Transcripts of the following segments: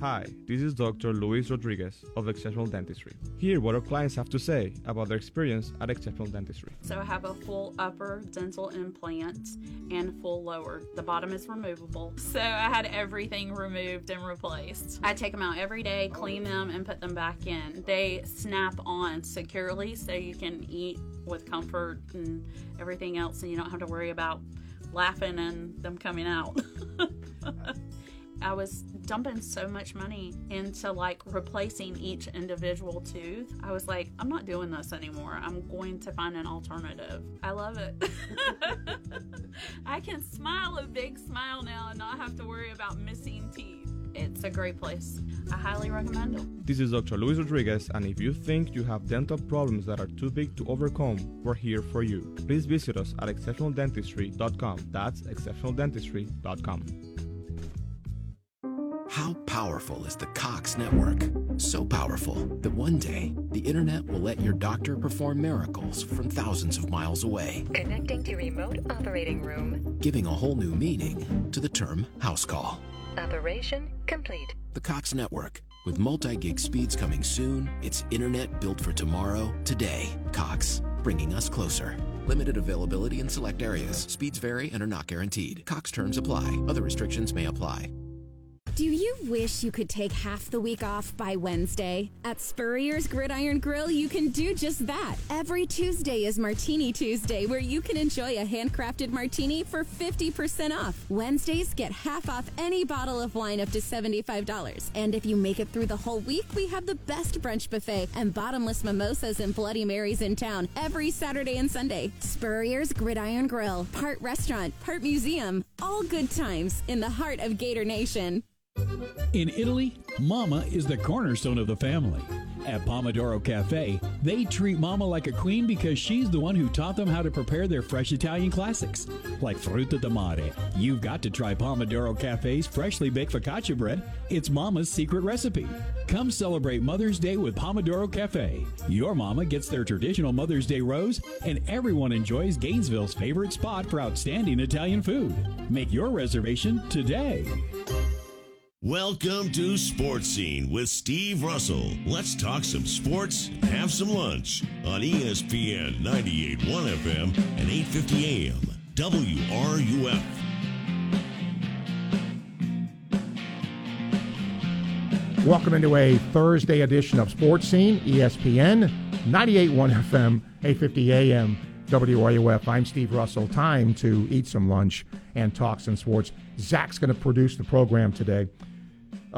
Hi, this is Dr. Luis Rodriguez of Exceptional Dentistry. Hear what our clients have to say about their experience at Exceptional Dentistry. So I have a full upper dental implant and full lower. The bottom is removable. So I had everything removed and replaced. I take them out every day, clean them, and put them back in. They snap on securely so you can eat with comfort and everything else, and you don't have to worry about laughing and them coming out. I was dumping so much money into like replacing each individual tooth. I was like, I'm not doing this anymore. I'm going to find an alternative. I love it. I can smile a big smile now and not have to worry about missing teeth. It's a great place. I highly recommend it. This is Dr. Luis Rodriguez, and if you think you have dental problems that are too big to overcome, we're here for you. Please visit us at exceptionaldentistry.com. That's exceptionaldentistry.com. How powerful is the Cox network? So powerful that one day the internet will let your doctor perform miracles from thousands of miles away, Connecting to remote operating room. giving a whole new meaning to the term house call. Operation complete. The Cox network. With multi gig speeds coming soon, it's internet built for tomorrow, today. Cox, bringing us closer. Limited availability in select areas. Speeds vary and are not guaranteed. Cox terms apply. Other restrictions may apply. Do you wish you could take half the week off by Wednesday? At Spurrier's Gridiron Grill, you can do just that. Every Tuesday is Martini Tuesday, where you can enjoy a handcrafted martini for 50% off. Wednesdays get half off any bottle of wine up to $75. And if you make it through the whole week, we have the best brunch buffet and bottomless mimosas and Bloody Marys in town every Saturday and Sunday. Spurrier's Gridiron Grill, part restaurant, part museum, all good times in the heart of Gator Nation. In Italy, Mama is the cornerstone of the family. At Pomodoro Cafe, they treat Mama like a queen because she's the one who taught them how to prepare their fresh Italian classics. Like Frutta de Mare, you've got to try Pomodoro Cafe's freshly baked focaccia bread. It's Mama's secret recipe. Come celebrate Mother's Day with Pomodoro Cafe. Your mama gets their traditional Mother's Day rose, and everyone enjoys Gainesville's favorite spot for outstanding Italian food. Make your reservation today. Welcome to Sports Scene with Steve Russell. Let's talk some sports, and have some lunch on ESPN 98.1 FM and 850 AM. WRUF. Welcome into a Thursday edition of Sports Scene, ESPN, 98.1 FM, 850 AM, WRUF. I'm Steve Russell. Time to eat some lunch and talk some sports. Zach's going to produce the program today.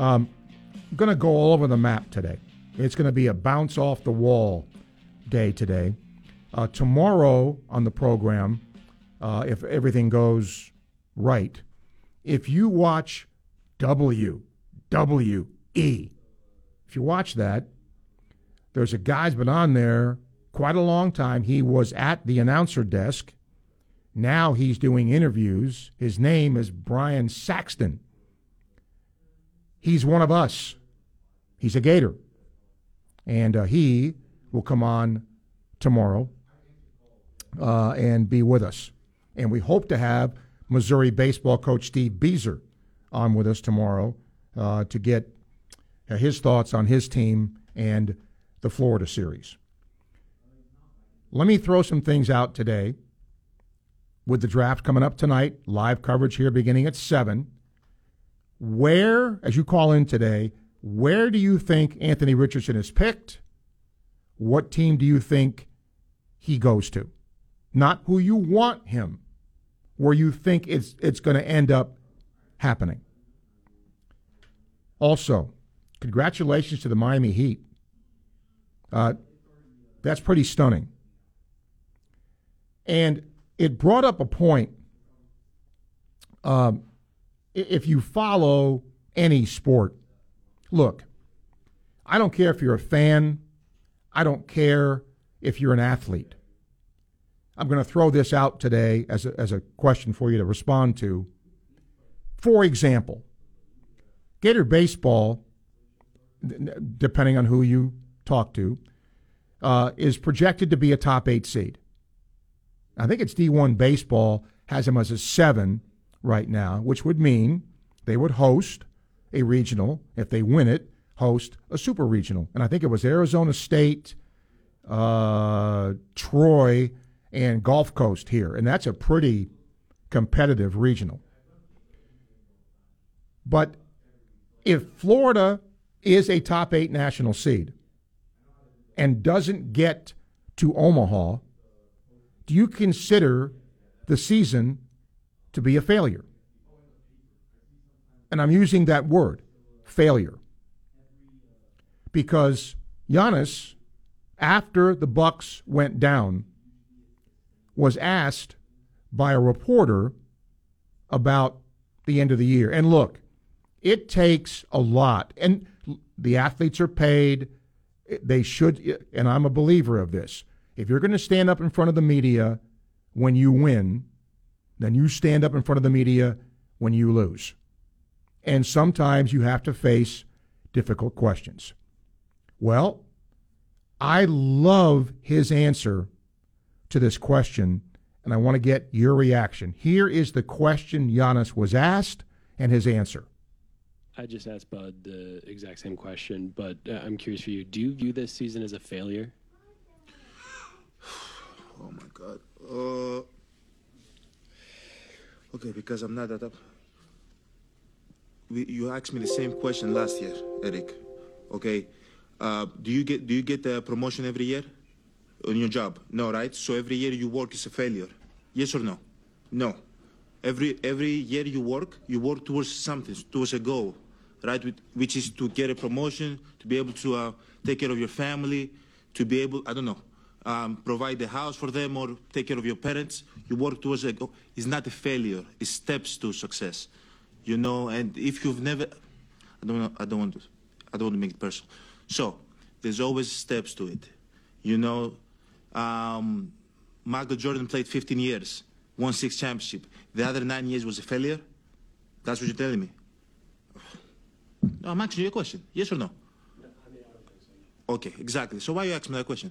Um, I'm going to go all over the map today. It's going to be a bounce off the wall day today. Uh, tomorrow on the program, uh, if everything goes right, if you watch W, W, E, if you watch that, there's a guy's been on there quite a long time. He was at the announcer desk. Now he's doing interviews. His name is Byron Saxton. He's one of us. He's a Gator. And uh, he will come on tomorrow uh, and be with us. And we hope to have Missouri baseball coach Steve Bieser on with us tomorrow uh, to get uh, his thoughts on his team and the Florida series. Let me throw some things out today with the draft coming up tonight, live coverage here beginning at 7. Where, as you call in today, where do you think Anthony Richardson is picked? What team do you think he goes to? Not who you want him, where you think it's, it's going to end up happening. Also, congratulations to the Miami Heat. Uh, that's pretty stunning. And it brought up a point. Um, if you follow any sport, look, I don't care if you're a fan, I don't care if you're an athlete. I'm going to throw this out today as a, as a question for you to respond to. For example, Gator baseball, depending on who you talk to, uh, is projected to be a top eight seed. I think it's D1 baseball has them as a seven right now, which would mean they would host a regional. If they win it, host a super regional. And I think it was Arizona State, uh, Troy, and Gulf Coast here. And that's a pretty competitive regional. But if Florida is a top eight national seed and doesn't get to Omaha, do you consider the season to be a failure? And I'm using that word, failure. Because Giannis, after the Bucks went down, was asked by a reporter about the end of the year. And look, it takes a lot. And the athletes are paid. They should, and I'm a believer of this. If you're going to stand up in front of the media when you win, then you stand up in front of the media when you lose. And sometimes you have to face difficult questions. Well, I love his answer to this question, and I want to get your reaction. Here is the question Giannis was asked and his answer. I just asked Bud the exact same question, but uh, I'm curious for you. Do you view this season as a failure? Oh my God. Uh, okay, because I'm not that up. We, you asked me the same question last year, Eric. Okay. Uh, do you get do you get a promotion every year on your job? No, right? So every year you work is a failure. Yes or no? No. Every every year you work, you work towards something, towards a goal, right? Which is to get a promotion, to be able to uh, take care of your family, to be able, I don't know, um, provide a house for them or take care of your parents. You work towards a goal. It's not a failure. It's steps to success, you know. And if you've never, I don't, know, I don't want to, I don't want to make it personal. So there's always steps to it, you know. Um, Michael Jordan played 15 years, won six championship. The other nine years was a failure. That's what you're telling me. No, I'm asking you a question. Yes or no? Okay, exactly. So why are you asking me that question?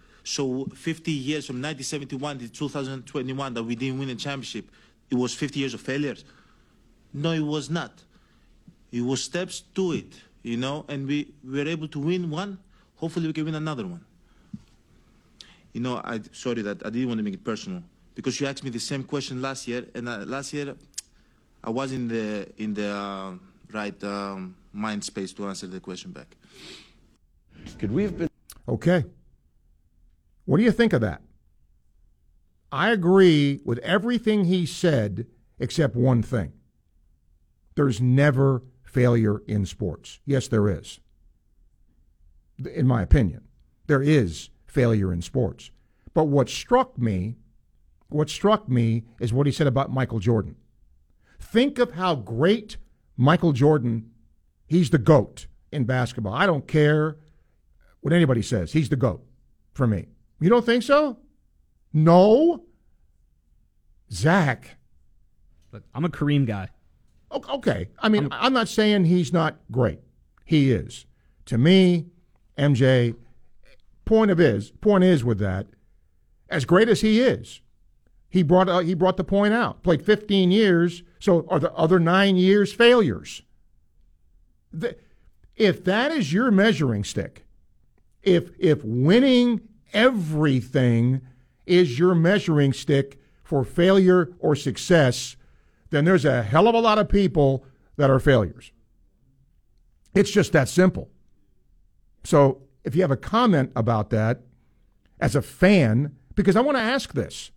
So 50 years from 1971 to 2021 that we didn't win a championship, it was 50 years of failures. No, it was not. It was steps to it, you know, and we, we were able to win one. Hopefully we can win another one. You know, I sorry that I didn't want to make it personal because you asked me the same question last year, and uh, last year I was in the in the uh, right um, mind space to answer the question back. Could we have been okay? What do you think of that? I agree with everything he said except one thing. There's never failure in sports. Yes, there is. In my opinion, there is failure in sports. But what struck me, what struck me is what he said about Michael Jordan. Think of how great Michael Jordan, he's the GOAT in basketball. I don't care what anybody says. He's the GOAT for me. You don't think so? No? Zach. Look, I'm a Kareem guy. Okay. I mean, I'm, I'm not saying he's not great. He is. To me, MJ, point of is point is with that, as great as he is, he brought uh, he brought the point out. Played 15 years, so are the other nine years failures? The, if that is your measuring stick, if if winning everything is your measuring stick for failure or success, then there's a hell of a lot of people that are failures. It's just that simple. So if you have a comment about that as a fan, because I want to ask this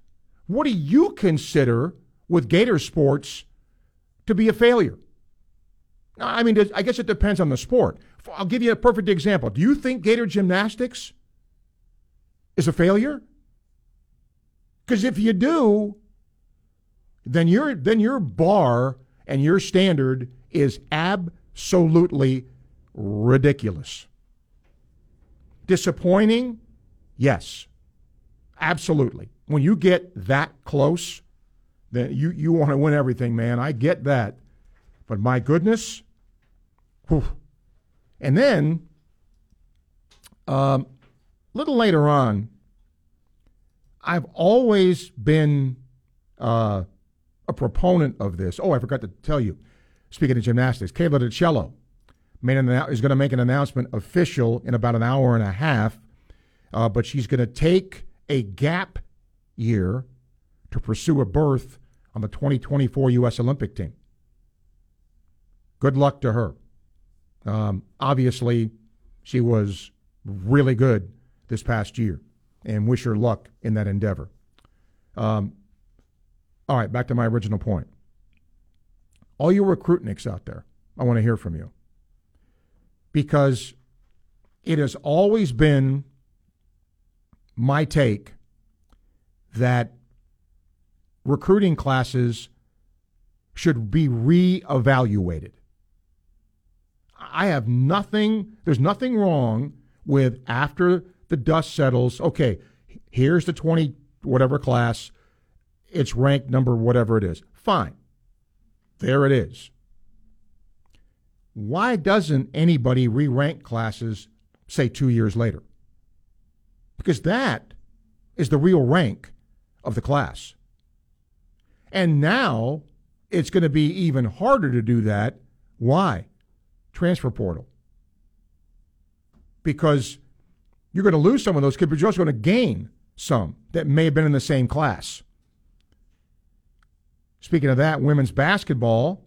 what do you consider with Gator Sports to be a failure? I mean, I guess it depends on the sport. I'll give you a perfect example. Do you think Gator Gymnastics is a failure? Because if you do, then your then your bar and your standard is absolutely ridiculous. Disappointing? Yes. Absolutely. When you get that close, then you, you want to win everything, man. I get that. But my goodness. Whew. And then, um, little later on, I've always been uh, a proponent of this. Oh, I forgot to tell you. Speaking of gymnastics, Kayla DiCello made an, is going to make an announcement official in about an hour and a half, uh, but she's going to take a gap year to pursue a berth on the 2024 U.S. Olympic team. Good luck to her. Um, obviously, she was really good this past year, and wish her luck in that endeavor. Um, all right, back to my original point. All you recruitniks out there, I want to hear from you. Because it has always been my take that recruiting classes should be reevaluated. I have nothing, there's nothing wrong with after the dust settles, okay, here's the 20 whatever class, it's ranked number whatever it is. Fine. There it is. Why doesn't anybody re rank classes, say, two years later? Because that is the real rank of the class. And now it's going to be even harder to do that. Why? Transfer portal. Because you're going to lose some of those kids, but you're also going to gain some that may have been in the same class. Speaking of that, women's basketball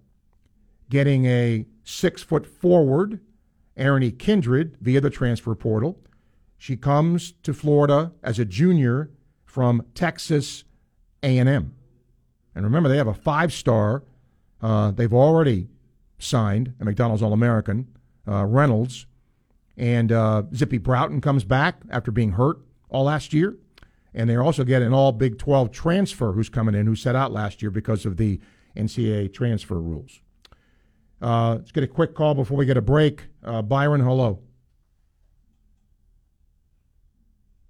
getting a six foot forward, Eriny Kindred, via the transfer portal. She comes to Florida as a junior from Texas A&M. And remember, they have a five star. Uh, they've already signed a McDonald's All American, uh, Reynolds. And uh, Zippy Broughton comes back after being hurt all last year. And they're also getting an all Big 12 transfer who's coming in, who set out last year because of the NCAA transfer rules. Uh, let's get a quick call before we get a break. Uh, Byron, hello.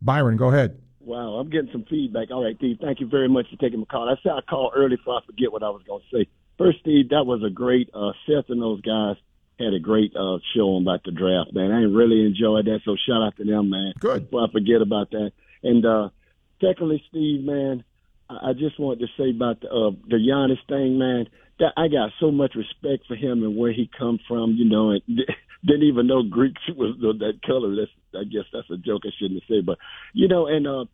Byron, go ahead. Wow, I'm getting some feedback. All right, Steve, thank you very much for taking my call. I said I called early so I forget what I was going to say. First, Steve, that was a great, uh, Seth and those guys had a great uh, show about the draft, man. I really enjoyed that, so shout out to them, man. Good. Before I forget about that. And uh, secondly, Steve, man, I just wanted to say about the, uh, the Giannis thing, man. That I got so much respect for him and where he come from. You know, and didn't even know Greek was that color. That's I guess that's a joke I shouldn't say, but you know, and uh,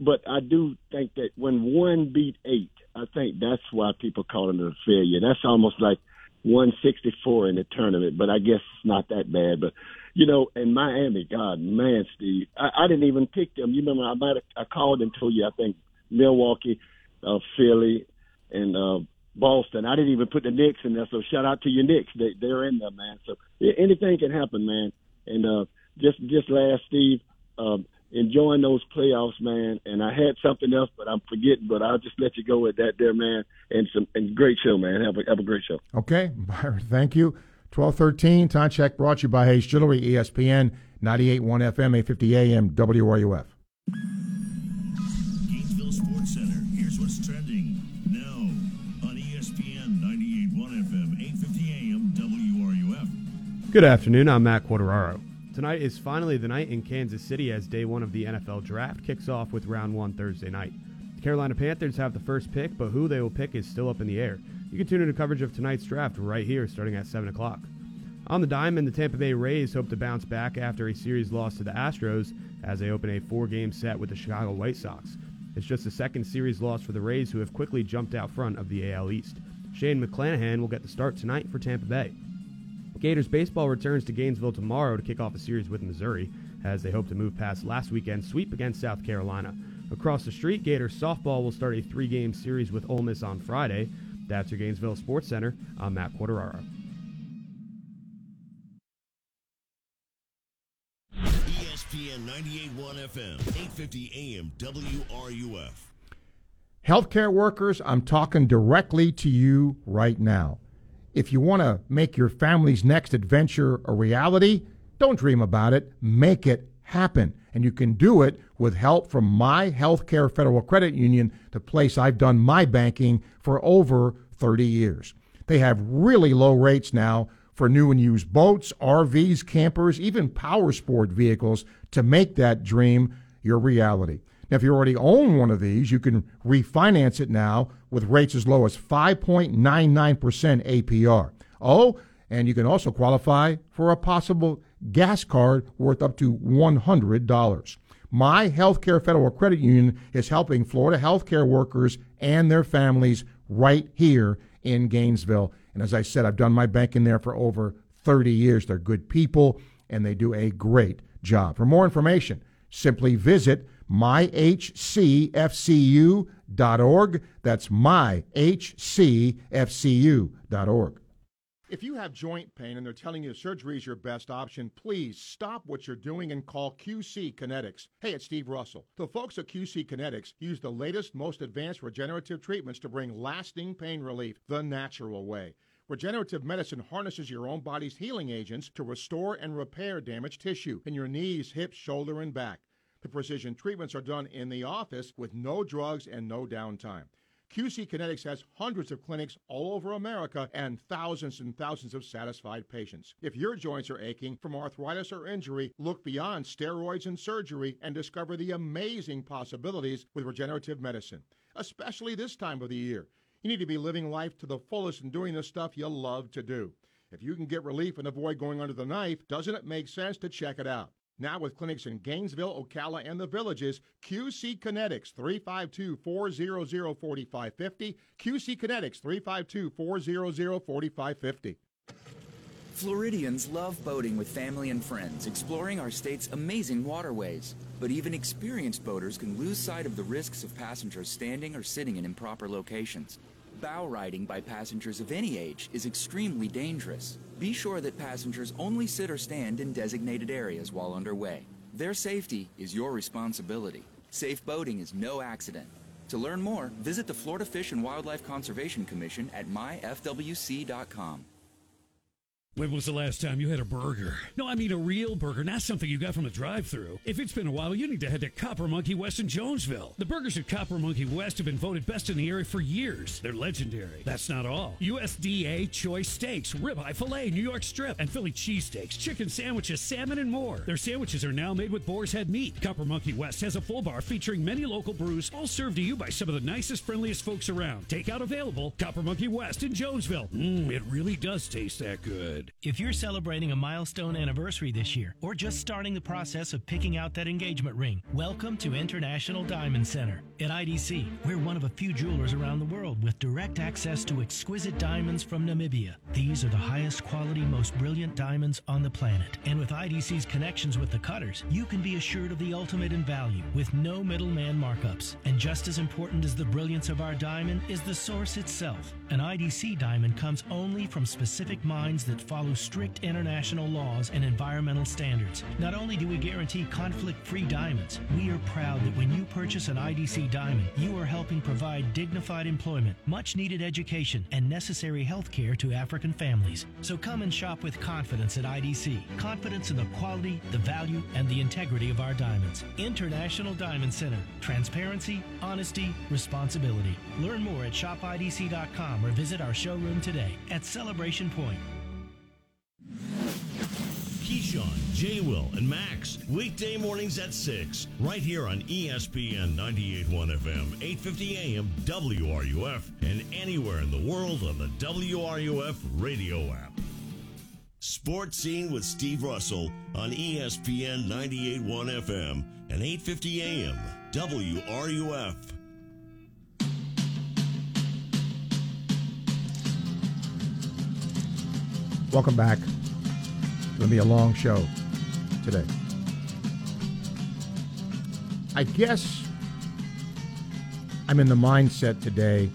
but I do think that when one beat eight, I think that's why people call it a failure. That's almost like 164 in the tournament, but I guess it's not that bad. But you know, in Miami, God, man, Steve, I, I didn't even pick them. You remember, I might have, I called and told you, I think Milwaukee, uh, Philly, and uh, Boston. I didn't even put the Knicks in there. So shout out to your Knicks. They, they're in there, man. So anything can happen, man. And uh, just just last, Steve, um, enjoying those playoffs, man. And I had something else, but I'm forgetting. But I'll just let you go with that, there, man. And some and great show, man. Have a have a great show. Okay, Byron. Thank you. 1213, time check brought to you by Hayes Jewelry, ESPN, 98.1 FM, 850 AM, WRUF. Gainesville Sports Center. Here's what's trending now on ESPN 98.1 FM, 850 AM, WRUF. Good afternoon. I'm Matt Quateraro. Tonight is finally the night in Kansas City as day one of the NFL draft kicks off with round one Thursday night. The Carolina Panthers have the first pick, but who they will pick is still up in the air. You can tune into coverage of tonight's draft right here starting at 7 o'clock. On the diamond, the Tampa Bay Rays hope to bounce back after a series loss to the Astros as they open a four game set with the Chicago White Sox. It's just the second series loss for the Rays, who have quickly jumped out front of the AL East. Shane McClanahan will get the start tonight for Tampa Bay. Gators baseball returns to Gainesville tomorrow to kick off a series with Missouri, as they hope to move past last weekend's sweep against South Carolina. Across the street, Gators softball will start a three game series with Ole Miss on Friday. That's your Gainesville Sports Center. I'm Matt Quateraro. ESPN 98.1 FM, 850 AM WRUF. Healthcare workers, I'm talking directly to you right now. If you want to make your family's next adventure a reality, don't dream about it, make it happen. And you can do it with help from My Healthcare Federal Credit Union, the place I've done my banking for over 30 years. They have really low rates now for new and used boats, RVs, campers, even power sport vehicles to make that dream your reality. Now, if you already own one of these, you can refinance it now with rates as low as 5.99% APR. Oh, and you can also qualify for a possible gas card worth up to $100. My Healthcare Federal Credit Union is helping Florida healthcare workers and their families right here in Gainesville. And as I said, I've done my banking there for over 30 years. They're good people and they do a great job. For more information, simply visit myhcfcu.org. That's myhcfcu.org. If you have joint pain and they're telling you surgery is your best option, please stop what you're doing and call QC Kinetics. Hey, it's Steve Russell. The folks at QC Kinetics use the latest, most advanced regenerative treatments to bring lasting pain relief the natural way. Regenerative medicine harnesses your own body's healing agents to restore and repair damaged tissue in your knees, hips, shoulder, and back. The precision treatments are done in the office with no drugs and no downtime. QC Kinetics has hundreds of clinics all over America and thousands and thousands of satisfied patients. If your joints are aching from arthritis or injury, look beyond steroids and surgery and discover the amazing possibilities with regenerative medicine, especially this time of the year. You need to be living life to the fullest and doing the stuff you love to do. If you can get relief and avoid going under the knife, doesn't it make sense to check it out? Now with clinics in Gainesville, Ocala, and the villages, QC Kinetics 352-400-4550, QC Kinetics 352-400-4550. Floridians love boating with family and friends, exploring our state's amazing waterways. But even experienced boaters can lose sight of the risks of passengers standing or sitting in improper locations. Bow riding by passengers of any age is extremely dangerous. Be sure that passengers only sit or stand in designated areas while underway. Their safety is your responsibility. Safe boating is no accident. To learn more, visit the Florida Fish and Wildlife Conservation Commission at myfwc.com. When was the last time you had a burger? No, I mean a real burger, not something you got from a drive-through. If it's been a while, you need to head to Copper Monkey West in Jonesville. The burgers at Copper Monkey West have been voted best in the area for years. They're legendary. That's not all. USDA choice steaks, ribeye filet, New York strip, and Philly cheesesteaks, chicken sandwiches, salmon, and more. Their sandwiches are now made with boar's head meat. Copper Monkey West has a full bar featuring many local brews, all served to you by some of the nicest, friendliest folks around. Takeout available. Copper Monkey West in Jonesville. Mmm, it really does taste that good. If you're celebrating a milestone anniversary this year, or just starting the process of picking out that engagement ring, welcome to International Diamond Center. At IDC, we're one of a few jewelers around the world with direct access to exquisite diamonds from Namibia. These are the highest quality, most brilliant diamonds on the planet. And with IDC's connections with the cutters, you can be assured of the ultimate in value with no middleman markups. And just as important as the brilliance of our diamond is the source itself. An IDC diamond comes only from specific mines that follow strict international laws and environmental standards. Not only do we guarantee conflict free diamonds, we are proud that when you purchase an IDC diamond, you are helping provide dignified employment, much needed education, and necessary health care to African families. So come and shop with confidence at IDC. Confidence in the quality, the value, and the integrity of our diamonds. International Diamond Center. Transparency, honesty, responsibility. Learn more at shopidc.com or visit our showroom today at Celebration Point. Keyshawn, J. Will, and Max. Weekday mornings at 6, right here on ESPN 98.1 FM, 850 AM, WRUF, and anywhere in the world on the WRUF radio app. Sports Scene with Steve Russell on ESPN 98.1 FM and 850 AM, WRUF. Welcome back. Going to be a long show today. I guess I'm in the mindset today.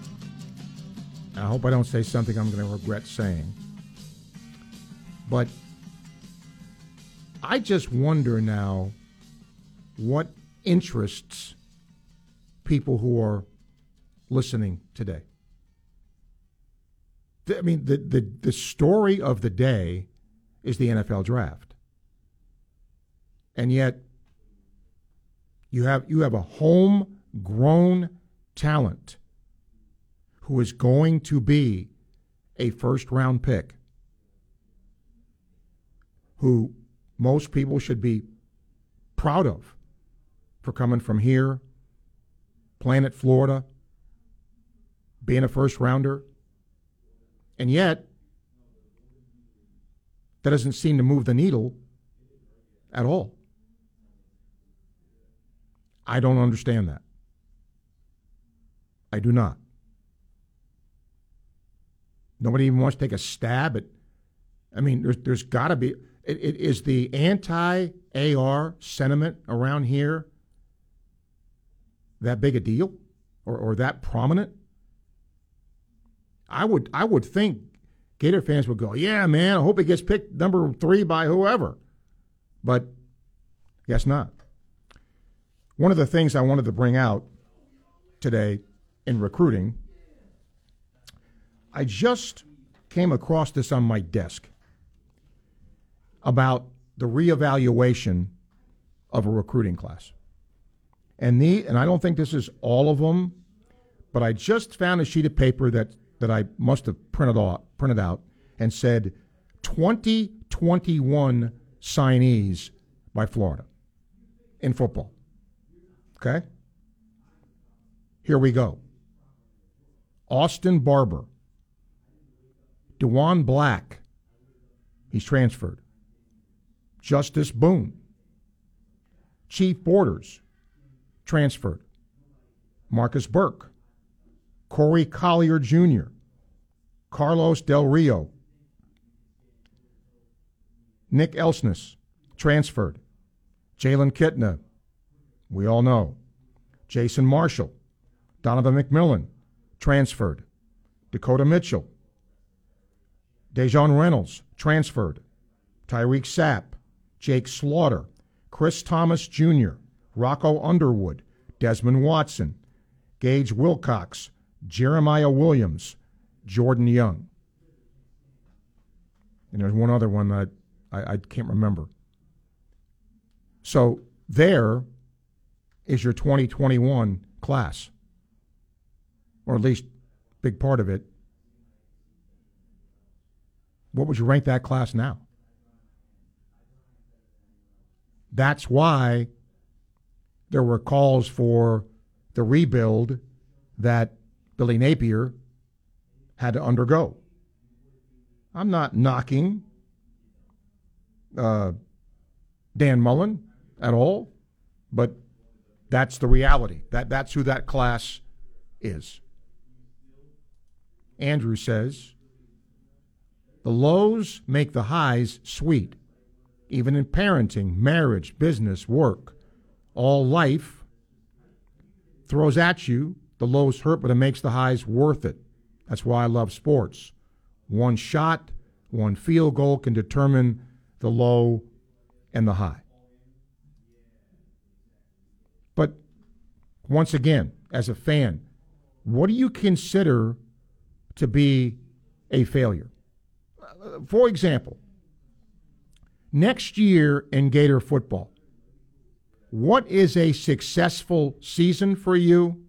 I hope I don't say something I'm going to regret saying. But I just wonder now what interests people who are listening today. I mean, the, the, the story of the day is the NFL draft. And yet, you have, you have a homegrown talent who is going to be a first round pick, who most people should be proud of for coming from here, planet Florida, being a first rounder. And yet, that doesn't seem to move the needle at all. I don't understand that. I do not. Nobody even wants to take a stab at. I mean, there's there's got to be. It, it is the anti AR sentiment around here that big a deal, or or that prominent? I would I would think Gator fans would go, yeah, man. I hope he gets picked number three by whoever, but guess not. One of the things I wanted to bring out today in recruiting I just came across this on my desk about the reevaluation of a recruiting class. And the and I don't think this is all of them, but I just found a sheet of paper that that I must have printed out printed out and said 2021 signees by Florida in football. Okay? Here we go. Austin Barber, Dewan Black, he's transferred. Justice Boone, Chief Borders, transferred. Marcus Burke, Corey Collier Jr., Carlos Del Rio, Nick Elksnis, transferred. Jalen Kitna, we all know. Jason Marshall, Donovan McMillon, transferred. Dakota Mitchell, Dejon Reynolds, transferred. Tyreak Sapp, Jake Slaughter, Chris Thomas Jr., Rocco Underwood, Desmond Watson, Gage Wilcox, Jeremiah Williams, Jordan Young. And there's one other one that I, I can't remember. So there is your 2021 class, or at least big part of it what would you rank that class now? That's why there were calls for the rebuild that Billy Napier had to undergo. I'm not knocking uh, Dan Mullen at all, but that's the reality. That that's who that class is. Andrew says the lows make the highs sweet. Even in parenting, marriage, business, work, all life throws at you. The lows hurt, but it makes the highs worth it. That's why I love sports. One shot, one field goal can determine the low and the high. But once again, as a fan, what do you consider to be a failure? for example, next year in Gator football, what is a successful season for you?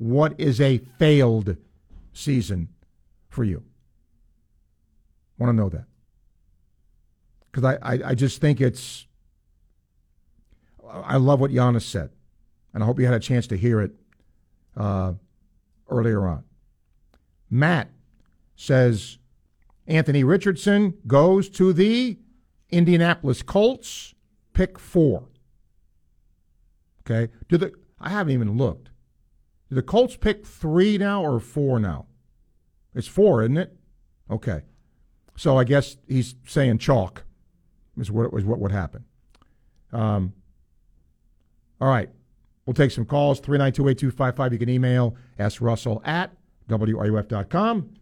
What is a failed season for you? Want to know that? Because I, I, I, just think it's. I love what Giannis said, and I hope you had a chance to hear it uh, earlier on. Matt says Anthony Richardson goes to the Indianapolis Colts, pick four. Okay. Do the I haven't even looked. The Colts pick three now or four now? It's four, isn't it? Okay. So I guess he's saying chalk is what what would happen. Um, all right. We'll take some calls. 392 You can email S. Russell at WRUF.com.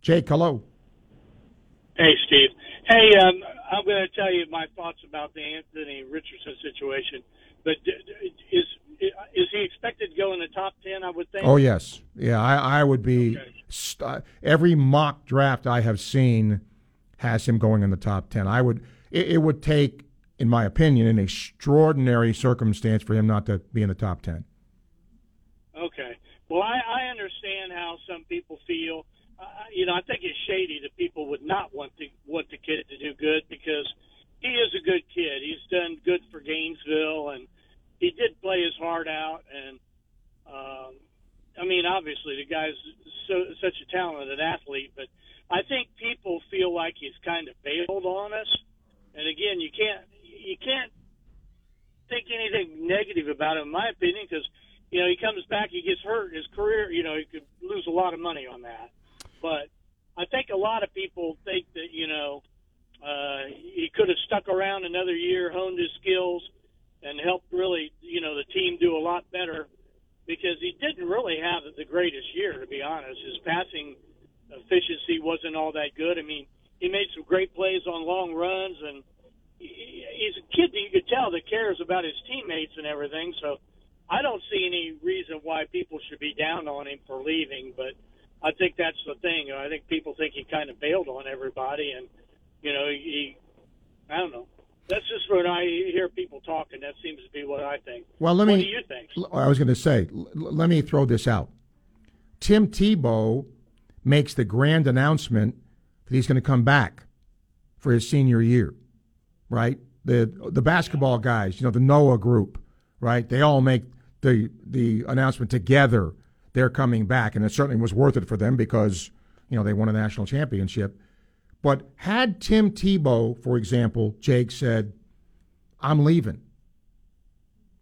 Jake, hello. Hey, Steve. Hey, um, I'm going to tell you my thoughts about the Anthony Richardson situation. But is is he expected to go in the top ten? I would think. Oh yes, yeah. I, I would be. St- uh, every mock draft I have seen has him going in the top ten. I would. It, it would take, in my opinion, an extraordinary circumstance for him not to be in the top ten. Okay. Well, I, I understand how some people feel. Uh, you know, I think it's shady that people would not want to want the kid to do good because he is a good kid. He's done good for Gainesville, and he did play his heart out. And um, I mean, obviously, the guy's so, such a talented athlete, but I think people feel like he's kind of bailed on us. And again, you can't you can't think anything negative about him, in my opinion, because you know he comes back, he gets hurt, his career, you know, he could lose a lot of money on that. But I think a lot of people think that you know uh, he could have stuck around another year, honed his skills, and helped really you know the team do a lot better because he didn't really have the greatest year to be honest. His passing efficiency wasn't all that good. I mean, he made some great plays on long runs, and he, he's a kid that you could tell that cares about his teammates and everything. So I don't see any reason why people should be down on him for leaving, but I think that's the thing. I think people think he kind of bailed on everybody, and you know, he, I don't know. That's just when I hear people talking. That seems to be what I think. Well, let me. what do you think? I was going to say, l- let me throw this out. Tim Tebow makes the grand announcement that he's going to come back for his senior year, right? The the basketball guys, you know, the Noah group, right? They all make the the announcement together. They're coming back, and it certainly was worth it for them because you know they won a national championship. But had Tim Tebow, for example, Jake said, "I'm leaving,"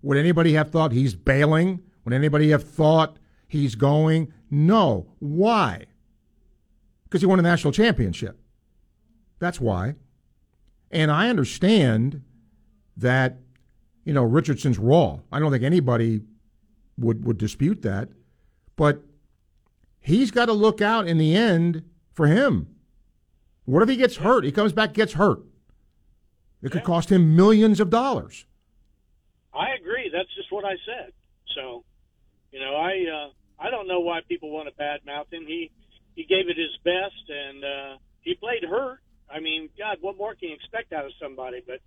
would anybody have thought he's bailing? Would anybody have thought he's going? No. Why? Because he won a national championship. That's why. And I understand that, you know, Richardson's raw. I don't think anybody would, would dispute that. But he's got to look out in the end for him. What if he gets hurt? He comes back, gets hurt. It could cost him millions of dollars. I agree. That's just what I said. So, you know, I uh, I don't know why people want to badmouth him. He he gave it his best, and uh, he played hurt. I mean, God, what more can you expect out of somebody? But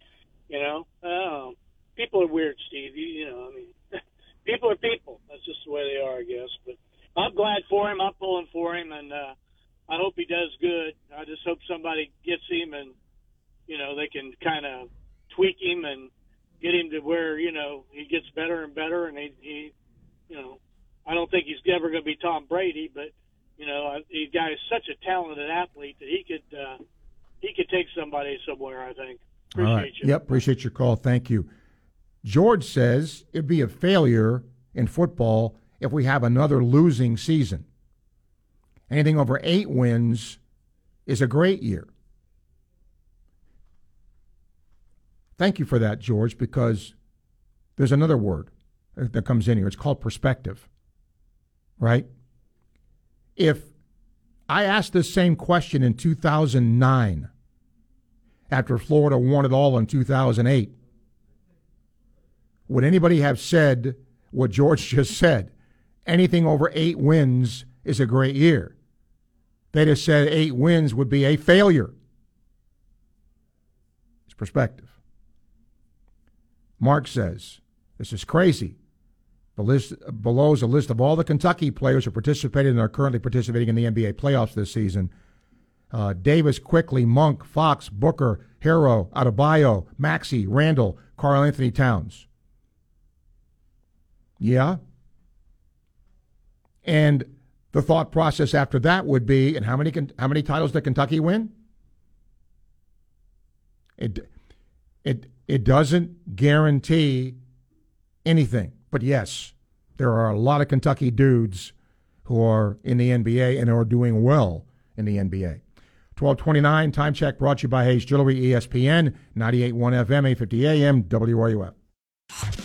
you know, uh, people are weird, Steve. You, you know, I mean, people are people. That's just the way they are, I guess. But I'm glad for him. I'm pulling for him, and uh, I hope he does good. I just hope somebody gets him, and you know, they can kind of tweak him and get him to where you know he gets better and better, and he, he you know, I don't think he's ever going to be Tom Brady, but you know, the guy is such a talented athlete that he could uh, he could take somebody somewhere. I think. Appreciate All right. you. Yep, appreciate your call. Thank you. George says it'd be a failure in football if we have another losing season. Anything over eight wins is a great year. Thank you for that, George, because there's another word that comes in here. It's called perspective, right? If I asked this same question in 2009, after Florida won it all in 2008, would anybody have said what George just said? Anything over eight wins is a great year. They just said eight wins would be a failure. It's perspective. Mark says, This is crazy. The list below is a list of all the Kentucky players who participated and are currently participating in the NBA playoffs this season. Uh, Davis, Quickley, Monk, Fox, Booker, Herro, Adebayo, Maxey, Randle, Carl Anthony Towns. Yeah. And the thought process after that would be, and how many how many titles did Kentucky win? It it it doesn't guarantee anything. But yes, there are a lot of Kentucky dudes who are in the NBA and are doing well in the NBA. 1229, time check brought to you by Hayes Jewelry, ESPN, 98.1 FM, 850 AM, WRUF.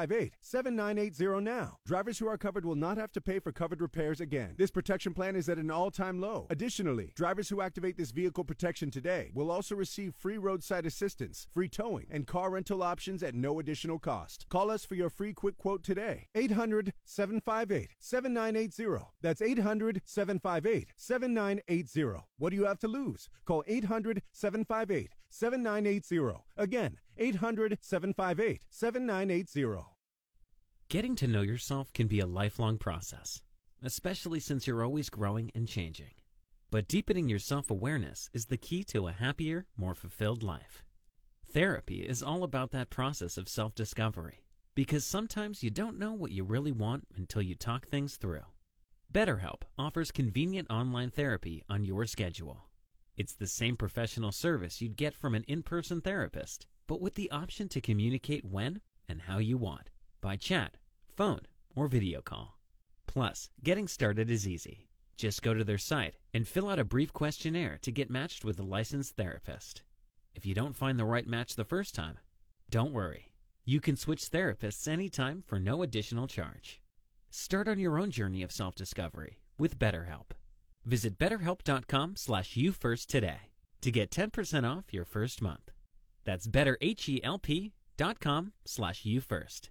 758 7980 now. Drivers who are covered will not have to pay for covered repairs again. This protection plan is at an all time low. Additionally, drivers who activate this vehicle protection today will also receive free roadside assistance, free towing, and car rental options at no additional cost. Call us for your free quick quote today. 800 758 7980. That's 800 758 7980. What do you have to lose? Call 800 758 7980. Again, 800 758 7980. Getting to know yourself can be a lifelong process, especially since you're always growing and changing. But deepening your self awareness is the key to a happier, more fulfilled life. Therapy is all about that process of self discovery, because sometimes you don't know what you really want until you talk things through. BetterHelp offers convenient online therapy on your schedule. It's the same professional service you'd get from an in person therapist, but with the option to communicate when and how you want by chat, phone, or video call. Plus, getting started is easy. Just go to their site and fill out a brief questionnaire to get matched with a licensed therapist. If you don't find the right match the first time, don't worry. You can switch therapists anytime for no additional charge. Start on your own journey of self-discovery with BetterHelp. Visit betterhelp.com slash you first today to get 10% off your first month. That's betterhelp.com slash you first.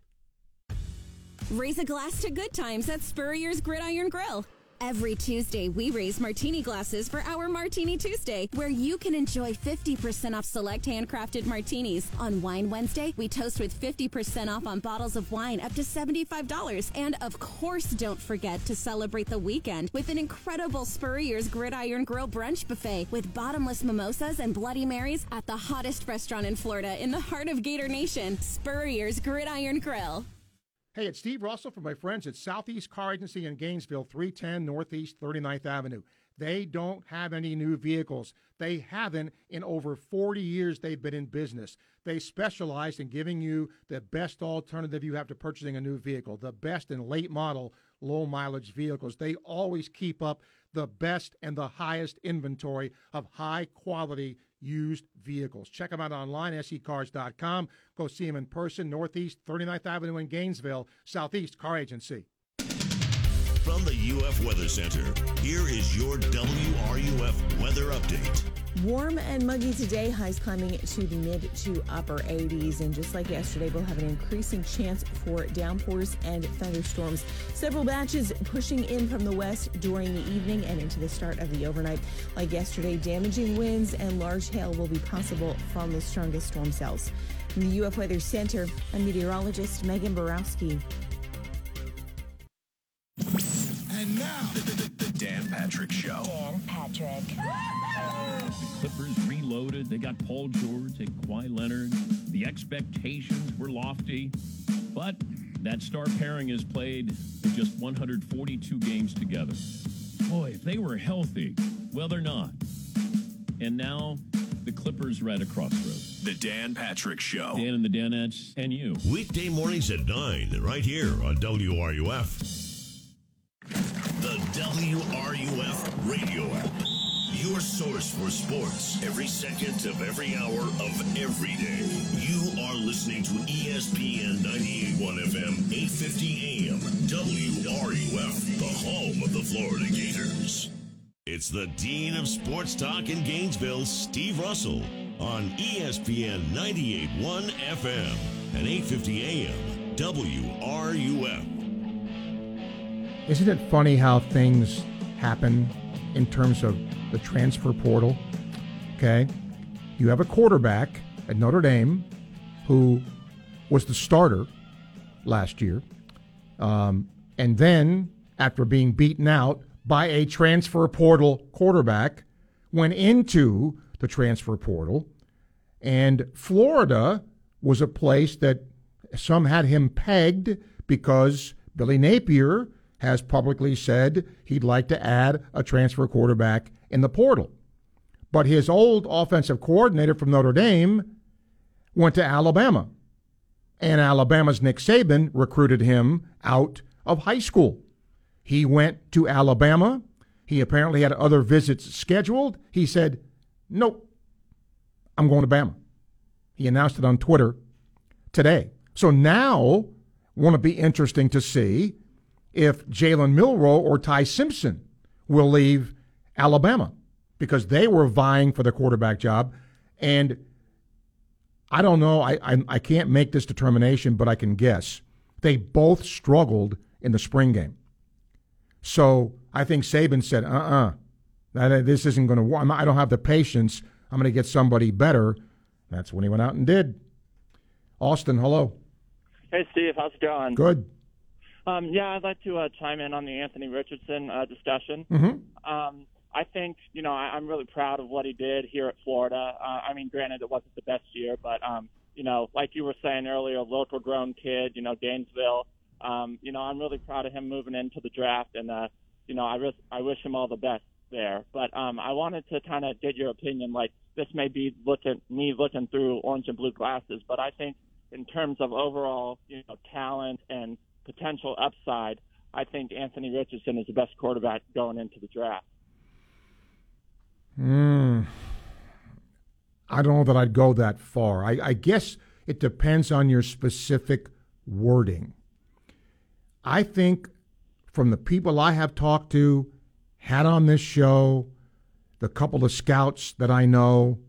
Raise a glass to good times at Spurrier's Gridiron Grill. Every Tuesday, we raise martini glasses for our Martini Tuesday, where you can enjoy 50% off select handcrafted martinis. On Wine Wednesday, we toast with 50% off on bottles of wine up to $75. And of course, don't forget to celebrate the weekend with an incredible Spurrier's Gridiron Grill brunch buffet with bottomless mimosas and Bloody Marys at the hottest restaurant in Florida in the heart of Gator Nation, Spurrier's Gridiron Grill. Hey, it's Steve Russell from my friends at Southeast Car Agency in Gainesville, 310 Northeast 39th Avenue. They don't have any new vehicles. They haven't in over 40 years they've been in business. They specialize in giving you the best alternative you have to purchasing a new vehicle, the best in late model, low mileage vehicles. They always keep up the best and the highest inventory of high quality used vehicles. Check them out online, secars.com. Go see them in person, Northeast 39th Avenue in Gainesville, Southeast Car Agency. From the UF Weather Center, here is your WRUF weather update. Warm and muggy today, highs climbing to the mid to upper 80s. And just like yesterday, we'll have an increasing chance for downpours and thunderstorms. Several batches pushing in from the west during the evening and into the start of the overnight. Like yesterday, damaging winds and large hail will be possible from the strongest storm cells. From the UF Weather Center, I'm meteorologist Megan Borowski. And now, Patrick Show. Dan Patrick. The Clippers reloaded. They got Paul George and Kawhi Leonard. The expectations were lofty, but that star pairing has played in just 142 games together. Boy, if they were healthy, well, they're not. And now the Clippers are at a crossroads. The Dan Patrick Show. Dan and the Danettes and you. Weekday mornings at 9, right here on WRUF. WRUF radio app. Your source for sports every second of every hour of every day. You are listening to ESPN 98.1 FM, 850 AM, WRUF, the home of the Florida Gators. It's the Dean of Sports Talk in Gainesville, Steve Russell, on ESPN 98.1 FM and 850 AM, WRUF. Isn't it funny how things happen in terms of the transfer portal? Okay. You have a quarterback at Notre Dame who was the starter last year. Um, and then, after being beaten out by a transfer portal quarterback, went into the transfer portal. And Florida was a place that some had him pegged because Billy Napier has publicly said he'd like to add a transfer quarterback in the portal. But his old offensive coordinator from Notre Dame went to Alabama. And Alabama's Nick Saban recruited him out of high school. He went to Alabama. He apparently had other visits scheduled. He said, Nope, I'm going to Bama. He announced it on Twitter today. So now, won't it be interesting to see if Jalen Milroe or Ty Simpson will leave Alabama because they were vying for the quarterback job. And I don't know. I, I, I can't make this determination, but I can guess. They both struggled in the spring game. So I think Saban said, uh uh this isn't going to work. I don't have the patience. I'm going to get somebody better. That's when he went out and did. Austin, hello. Hey, Steve. How's it going? Good. Um, yeah, I'd like to uh, chime in on the Anthony Richardson uh, discussion. Mm-hmm. Um, I think, you know, I, I'm really proud of what he did here at Florida. Uh, I mean, granted, it wasn't the best year, but, um, you know, like you were saying earlier, local grown kid, you know, Gainesville. Um, you know, I'm really proud of him moving into the draft, and, uh, you know, I, ris- I wish him all the best there. But um, I wanted to kind of get your opinion. Like, this may be looking me looking through orange and blue glasses, but I think in terms of overall, you know, talent and potential upside, I think Anthony Richardson is the best quarterback going into the draft. Mm, I don't know that I'd go that far. I, I guess it depends on your specific wording. I think from the people I have talked to, had on this show, the couple of scouts that I know,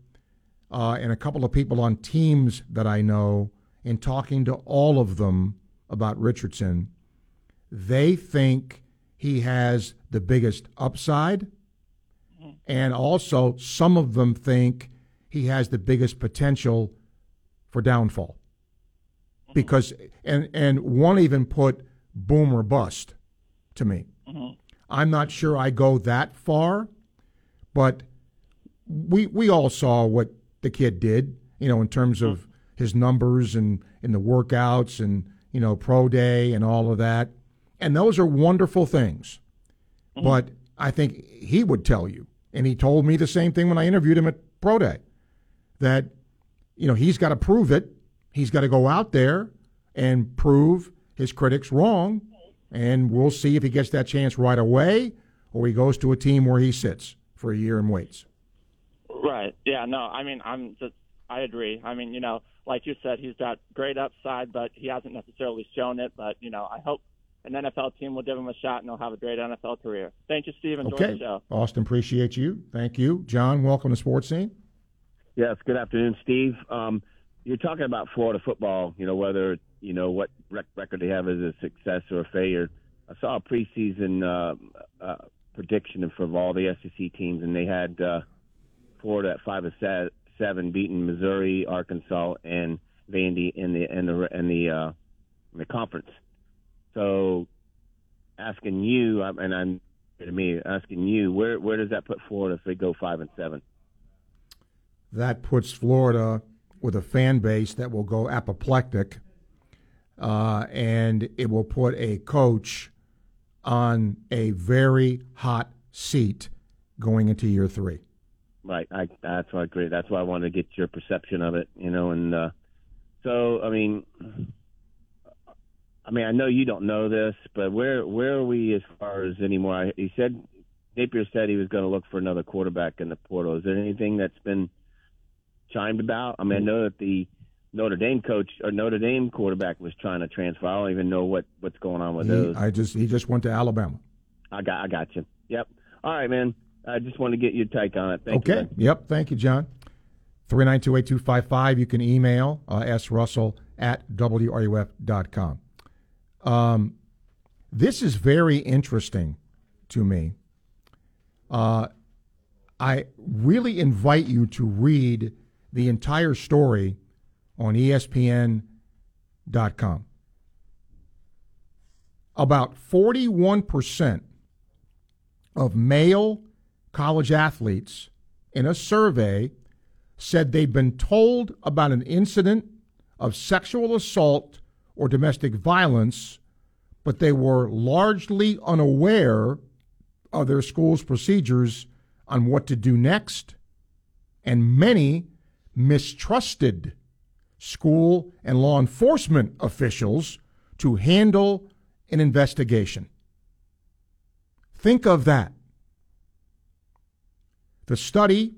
uh, and a couple of people on teams that I know, in talking to all of them about Richardson, they think he has the biggest upside. And also, some of them think he has the biggest potential for downfall. Because, and, and one even put boom or bust to me. Mm-hmm. I'm not sure I go that far, but we we all saw what the kid did, you know, in terms of his numbers and in the workouts and you know pro day and all of that, and those are wonderful things. Mm-hmm. But I think he would tell you, and he told me the same thing when I interviewed him at pro day, that you know he's got to prove it. He's got to go out there and prove his critics wrong and we'll see if he gets that chance right away or he goes to a team where he sits for a year and waits. Right. Yeah. No. I mean, I'm just. I agree. I mean, you know, like you said, he's got great upside, but he hasn't necessarily shown it. But you know, I hope an NFL team will give him a shot and he'll have a great NFL career. Thank you, Steve. Enjoy okay. the show. Austin, appreciate you. Thank you, John. Welcome to Sports Scene. Yes. Good afternoon, Steve. Um, you're talking about Florida football. You know whether you know what rec- record they have as a success or a failure. I saw a preseason uh, uh, prediction for all the SEC teams, and they had uh, Florida at five and seven, beating Missouri, Arkansas, and Vandy in the in the in the uh, in the conference. So, asking you, and I'm to me asking you, where where does that put Florida if they go five and seven? That puts Florida with a fan base that will go apoplectic, uh, and it will put a coach on a very hot seat going into year three. Right. I, that's why I agree. That's why I wanted to get your perception of it, you know. And uh, so, I mean, I mean, I know you don't know this, but where where are we as far as anymore? He said Napier said he was going to look for another quarterback in the portal. Is there anything that's been chimed about? I mean, I know that the Notre Dame coach or Notre Dame quarterback was trying to transfer. I don't even know what what's going on with He, those. I just he just went to Alabama. I got I got you. Yep. All right, man. I just want to get your take on it. Thank okay. you. Yep. Thank you, John. 3928255. You can email uh, srussell at wruf.com. Um, this is very interesting to me. Uh, I really invite you to read the entire story on ESPN.com. About 41% of male college athletes in a survey said they'd been told about an incident of sexual assault or domestic violence, but they were largely unaware of their school's procedures on what to do next, and many mistrusted school and law enforcement officials to handle an investigation. Think of that. The study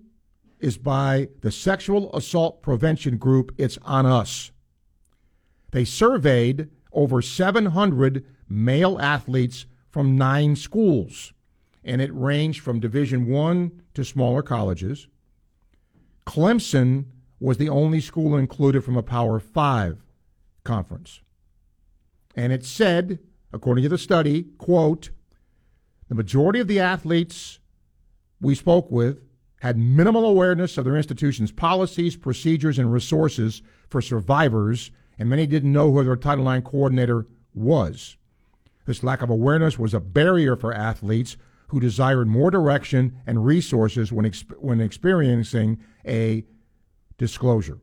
is by the Sexual Assault Prevention Group. It's on us. They surveyed over 700 male athletes from nine schools, and it ranged from Division One to smaller colleges. Clemson was the only school included from a Power Five conference. And it said, according to the study, quote, the majority of the athletes we spoke with had minimal awareness of their institution's policies, procedures, and resources for survivors, and many didn't know who their Title IX coordinator was. This lack of awareness was a barrier for athletes who desired more direction and resources when, exp- when experiencing a disclosure.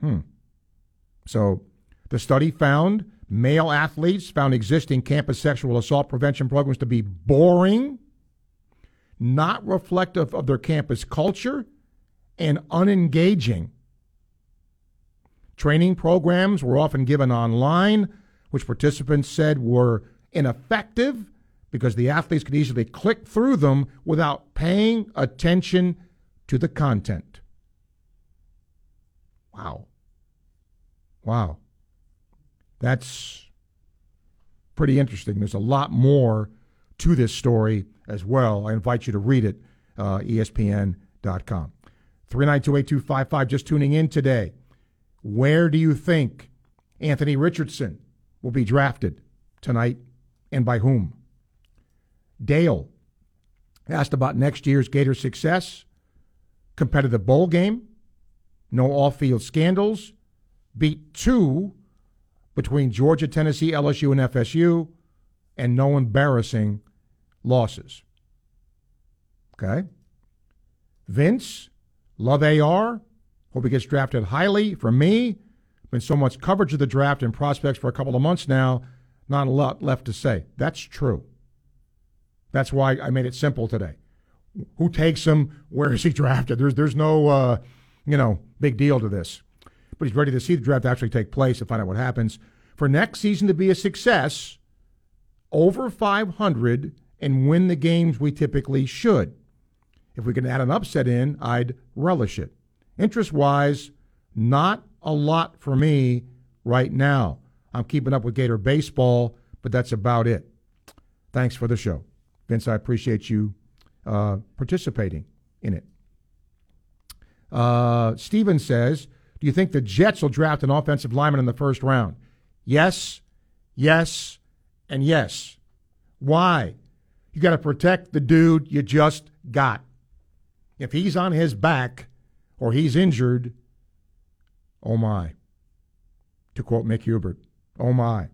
Hmm. So the study found male athletes found existing campus sexual assault prevention programs to be boring, not reflective of their campus culture, and unengaging. Training programs were often given online, which participants said were ineffective because the athletes could easily click through them without paying attention to the content. Wow. Wow. That's pretty interesting. There's a lot more to this story as well. I invite you to read it, uh, ESPN.com. 3928255, just tuning in today. Where do you think Anthony Richardson will be drafted tonight and by whom? Dale asked about next year's Gator success, competitive bowl game, no off field scandals, beat two between Georgia, Tennessee, LSU, and FSU, and no embarrassing losses. Okay? Vince, love AR, hope he gets drafted highly. For me, been so much coverage of the draft and prospects for a couple of months now, not a lot left to say. That's true. That's why I made it simple today. Who takes him? Where is he drafted? There's there's no uh, you know big deal to this but he's ready to see the draft actually take place and find out what happens. For next season to be a success, over 500 and win the games we typically should. If we can add an upset in, I'd relish it. Interest wise, not a lot for me right now. I'm keeping up with Gator baseball, but that's about it. Thanks for the show. Vince, I appreciate you uh, participating in it. Uh, Steven says, do you think the Jets will draft an offensive lineman in the first round? Yes, yes, and yes. Why? You got to protect the dude you just got. If he's on his back or he's injured, oh my. To quote Mick Hubert, oh my.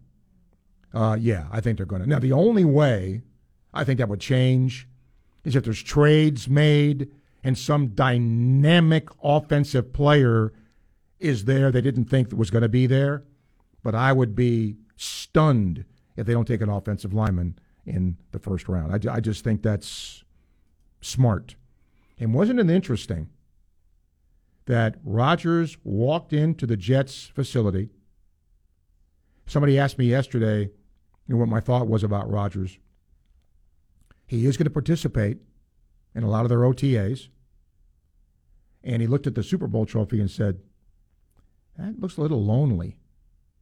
Uh, yeah, I think they're going to. Now, the only way I think that would change is if there's trades made and some dynamic offensive player is there they didn't think was going to be there. But I would be stunned if they don't take an offensive lineman in the first round. I, I just think that's smart. And wasn't it interesting that Rodgers walked into the Jets facility? Somebody asked me yesterday you know, what my thought was about Rodgers. He is going to participate in a lot of their OTAs. And he looked at the Super Bowl trophy and said, that looks a little lonely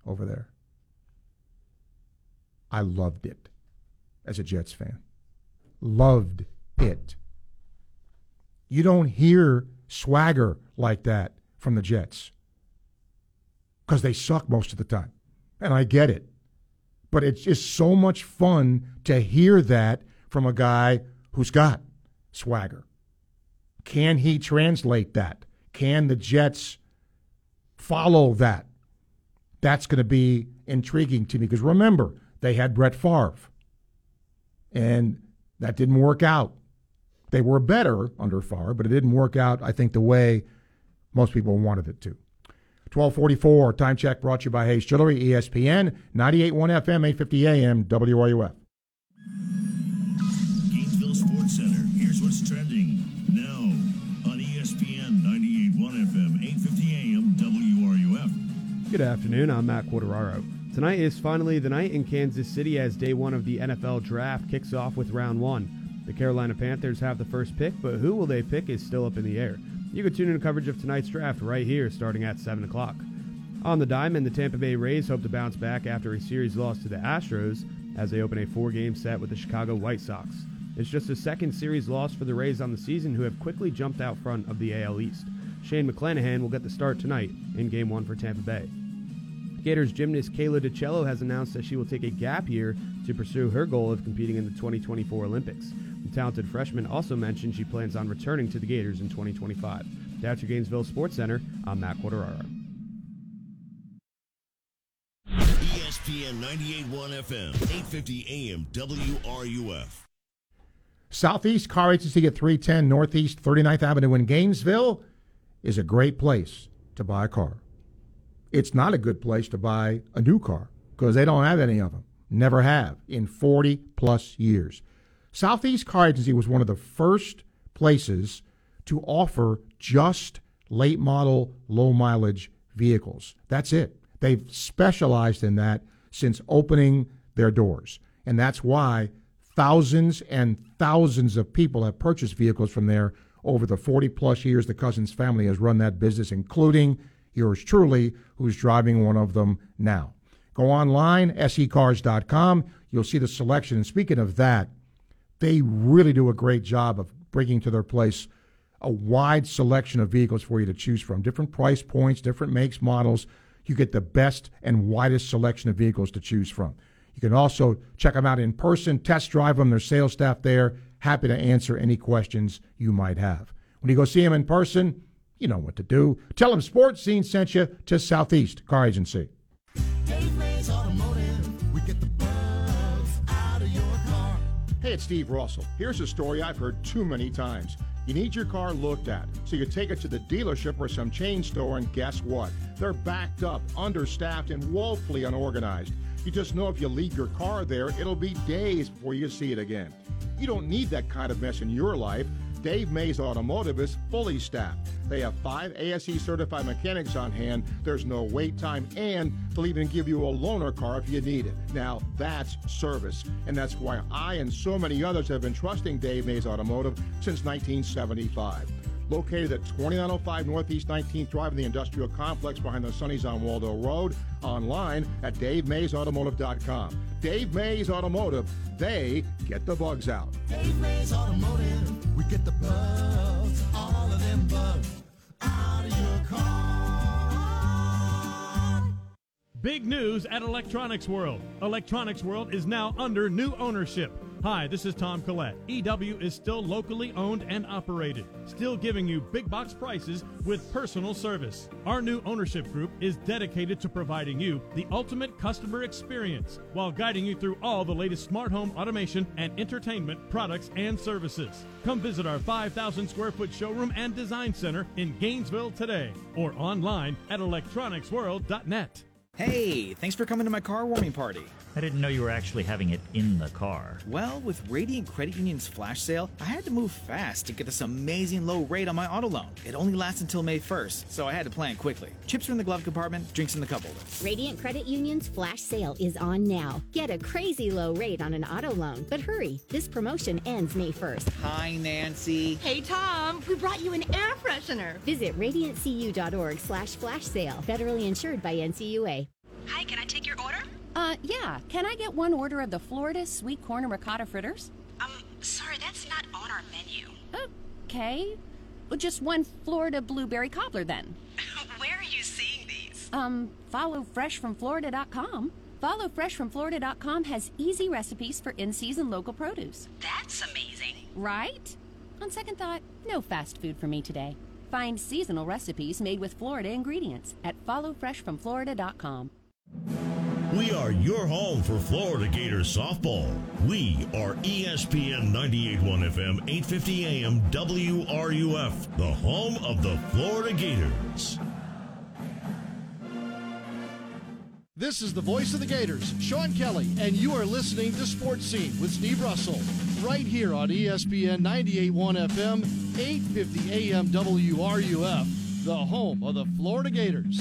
over there. I loved it as a Jets fan. Loved it. You don't hear swagger like that from the Jets because they suck most of the time. And I get it. But it's just so much fun to hear that from a guy who's got swagger. Can he translate that? Can the Jets follow that. That's going to be intriguing to me because remember, they had Brett Favre, and that didn't work out. They were better under Favre, but it didn't work out, I think, the way most people wanted it to. 1244, time check brought to you by Hayes Jewelry, ESPN, 98.1 FM, 850 AM, WRUF. Gainesville Sports Center. Here's what's trending now on ESPN 98.1 FM, 850 AM, WRUF. Good afternoon. I'm Matt Quateraro. Tonight is finally the night in Kansas City as day one of the NFL draft kicks off with round one. The Carolina Panthers have the first pick, but who will they pick is still up in the air. You can tune in coverage of tonight's draft right here starting at 7 o'clock. On the diamond, the Tampa Bay Rays hope to bounce back after a series loss to the Astros as they open a four game set with the Chicago White Sox. It's just a second series loss for the Rays on the season, who have quickly jumped out front of the AL East. Shane McClanahan will get the start tonight in game one for Tampa Bay. Gators gymnast Kayla DiCello has announced that she will take a gap year to pursue her goal of competing in the 2024 Olympics. The talented freshman also mentioned she plans on returning to the Gators in 2025. That's your Gainesville Sports Center. I'm Matt Quateraro. ESPN 98.1 FM, 850 AM, WRUF. Southeast Car Agency at 310 Northeast 39th Avenue in Gainesville is a great place to buy a car. It's not a good place to buy a new car because they don't have any of them. Never have in 40 plus years. Southeast Car Agency was one of the first places to offer just late model, low mileage vehicles. That's it. They've specialized in that since opening their doors. And that's why thousands and thousands of people have purchased vehicles from there over the 40 plus years the Cousins family has run that business, including yours truly, who's driving one of them now. Go online, secars.com. You'll see the selection. And speaking of that, they really do a great job of bringing to their place a wide selection of vehicles for you to choose from. Different price points, different makes, models. You get the best and widest selection of vehicles to choose from. You can also check them out in person, test drive them. Their sales staff there, happy to answer any questions you might have. When you go see them in person, you know what to do. Tell them Sports Scene sent you to Southeast Car Agency. Hey, it's Steve Russell. Here's a story I've heard too many times. You need your car looked at, so you take it to the dealership or some chain store, and guess what? They're backed up, understaffed, and woefully unorganized. You just know if you leave your car there, it'll be days before you see it again. You don't need that kind of mess in your life. Dave Mays Automotive is fully staffed. They have five ASE certified mechanics on hand. There's no wait time, and they'll even give you a loaner car if you need it. Now, that's service. And that's why I and so many others have been trusting Dave Mays Automotive since 1975. Located at 2905 Northeast 19th Drive in the industrial complex behind the Sonny's on Waldo Road. Online at DaveMaysAutomotive.com. Dave Mays Automotive, they get the bugs out. Dave Mays Automotive, we get the bugs, all of them bugs, out of your car. Big news at Electronics World. Electronics World is now under new ownership. Hi, this is Tom Collette. EW is still locally owned and operated, still giving you big box prices with personal service. Our new ownership group is dedicated to providing you the ultimate customer experience while guiding you through all the latest smart home automation and entertainment products and services. Come visit our 5,000 square foot showroom and design center in Gainesville today or online at electronicsworld.net. Hey, thanks for coming to my car warming party. I didn't know you were actually having it in the car. Well, with Radiant Credit Union's flash sale, I had to move fast to get this amazing low rate on my auto loan. It only lasts until May 1st, so I had to plan quickly. Chips are in the glove compartment, drinks in the cup holder. Radiant Credit Union's flash sale is on now. Get a crazy low rate on an auto loan. But hurry, this promotion ends May 1st. Hi, Nancy. Hey, Tom, we brought you an air freshener. Visit radiantcu.org slash flash sale. Federally insured by NCUA. Hi, can I take your order? Uh, yeah. Can I get one order of the Florida sweet corn and ricotta fritters? Um, sorry, that's not on our menu. Okay. Well, just one Florida blueberry cobbler then. Where are you seeing these? Um, follow freshfromflorida.com. Follow freshfromflorida.com has easy recipes for in-season local produce. That's amazing. Right? On second thought, no fast food for me today. Find seasonal recipes made with Florida ingredients at followfreshfromflorida.com. We are your home for Florida Gators softball. We are ESPN 98.1 FM, 850 AM, WRUF, the home of the Florida Gators. This is the voice of the Gators, Sean Kelly, and you are listening to Sports Scene with Steve Russell, right here on ESPN 98.1 FM, 8:50 AM WRUF, the home of the Florida Gators.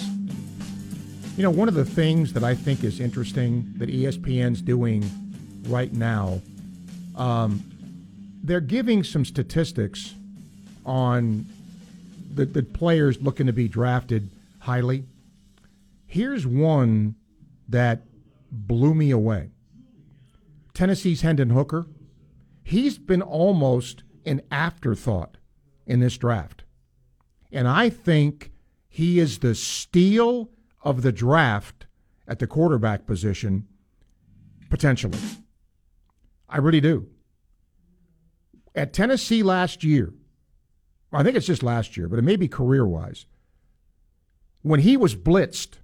You know, one of the things that I think is interesting that ESPN's doing right now, um, they're giving some statistics on the, the players looking to be drafted highly. Here's one that blew me away. Tennessee's Hendon Hooker. He's been almost an afterthought in this draft. And I think he is the steal of the draft at the quarterback position, potentially. I really do. At Tennessee last year, I think it's just last year, but it may be career wise. When he was blitzed,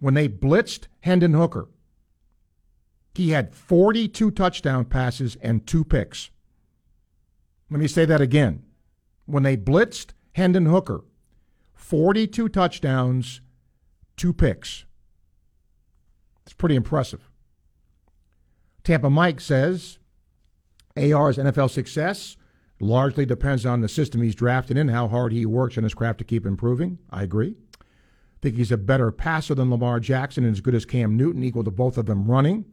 when they blitzed Hendon Hooker, he had 42 touchdown passes and two picks. Let me say that again. When they blitzed Hendon Hooker, 42 touchdowns, two picks. It's pretty impressive. Tampa Mike says AR's NFL success largely depends on the system he's drafted in, how hard he works on his craft to keep improving. I agree. think he's a better passer than Lamar Jackson and as good as Cam Newton, equal to both of them running.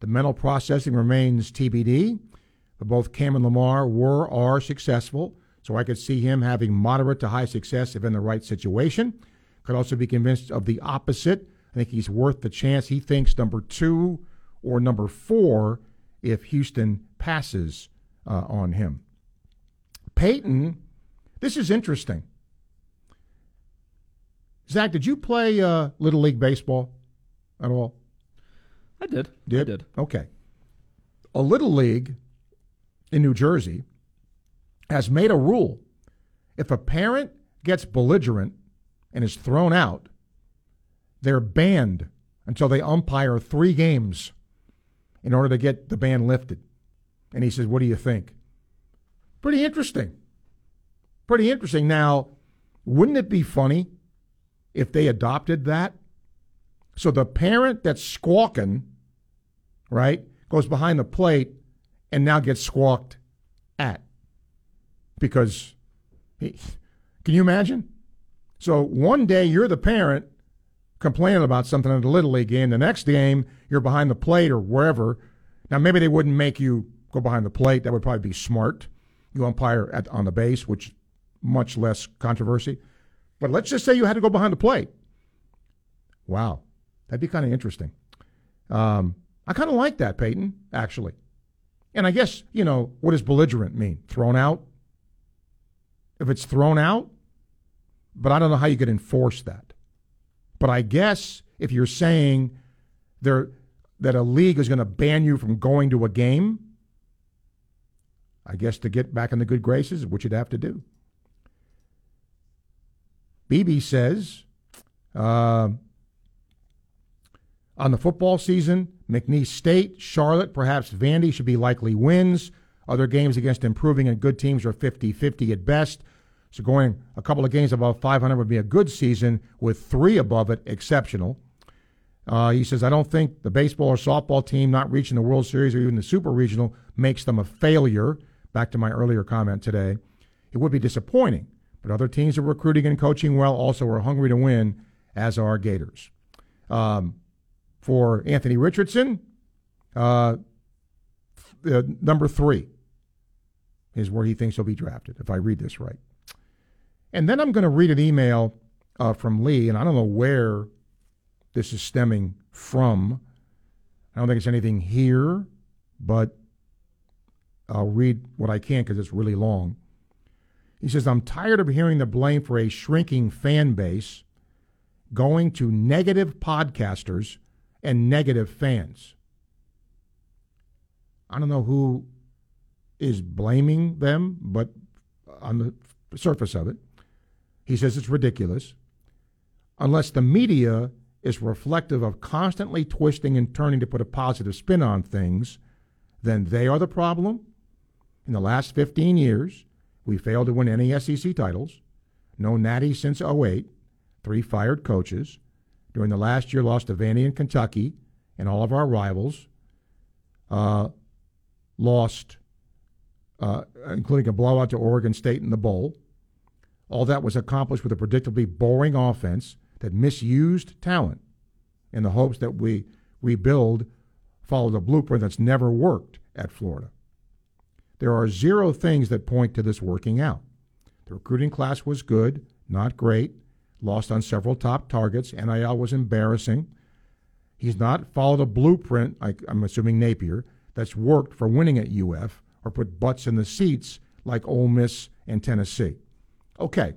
The mental processing remains TBD, but both Cam and Lamar were are successful, so I could see him having moderate to high success if in the right situation. Could also be convinced of the opposite. I think he's worth the chance. He thinks number two or number four if Houston passes uh, on him. Peyton, this is interesting. Zach, did you play uh, Little League Baseball at all? I did. Did? I did. Okay. A Little League in New Jersey has made a rule. If a parent gets belligerent and is thrown out, they're banned until they umpire three games in order to get the ban lifted. And he says, What do you think? Pretty interesting. Pretty interesting. Now, wouldn't it be funny if they adopted that? So the parent that's squawking, right, goes behind the plate and now gets squawked at. Because, he, can you imagine? So one day you're the parent complaining about something in the Little League game. The next game, you're behind the plate or wherever. Now, maybe they wouldn't make you go behind the plate. That would probably be smart. You umpire at, on the base, which much less controversy. But let's just say you had to go behind the plate. Wow. That'd be kind of interesting. Um, I kind of like that, Peyton, actually. And I guess, you know, what does belligerent mean? Thrown out? If it's thrown out, but I don't know how you could enforce that. But I guess if you're saying there that a league is going to ban you from going to a game, I guess to get back in the good graces, what you'd have to do. BB says, uh, on the football season, McNeese State, Charlotte, perhaps Vandy should be likely wins. Other games against improving and good teams are 50 50 at best. So going a couple of games above 500 would be a good season, with three above it exceptional. Uh, he says, I don't think the baseball or softball team not reaching the World Series or even the Super Regional makes them a failure. Back to my earlier comment today. It would be disappointing, but other teams are recruiting and coaching well, also are hungry to win, as are Gators. Um, for Anthony Richardson, uh, uh, number three is where he thinks he'll be drafted, if I read this right. And then I'm going to read an email uh, from Lee, and I don't know where this is stemming from. I don't think it's anything here, but I'll read what I can because it's really long. He says, I'm tired of hearing the blame for a shrinking fan base going to negative podcasters and negative fans. I don't know who is blaming them, but on the surface of it, he says it's ridiculous. Unless the media is reflective of constantly twisting and turning to put a positive spin on things, then they are the problem. In the last 15 years, we failed to win any SEC titles, no natty since 08, three fired coaches, during the last year lost to Vandy and Kentucky and all of our rivals. Uh, lost, uh, including a blowout to Oregon State in the bowl. All that was accomplished with a predictably boring offense that misused talent in the hopes that we rebuild followed a blueprint that's never worked at Florida. There are zero things that point to this working out. The recruiting class was good, not great, lost on several top targets. NIL was embarrassing. He's not followed a blueprint, I'm assuming Napier, that's worked for winning at UF or put butts in the seats like Ole Miss and Tennessee. Okay.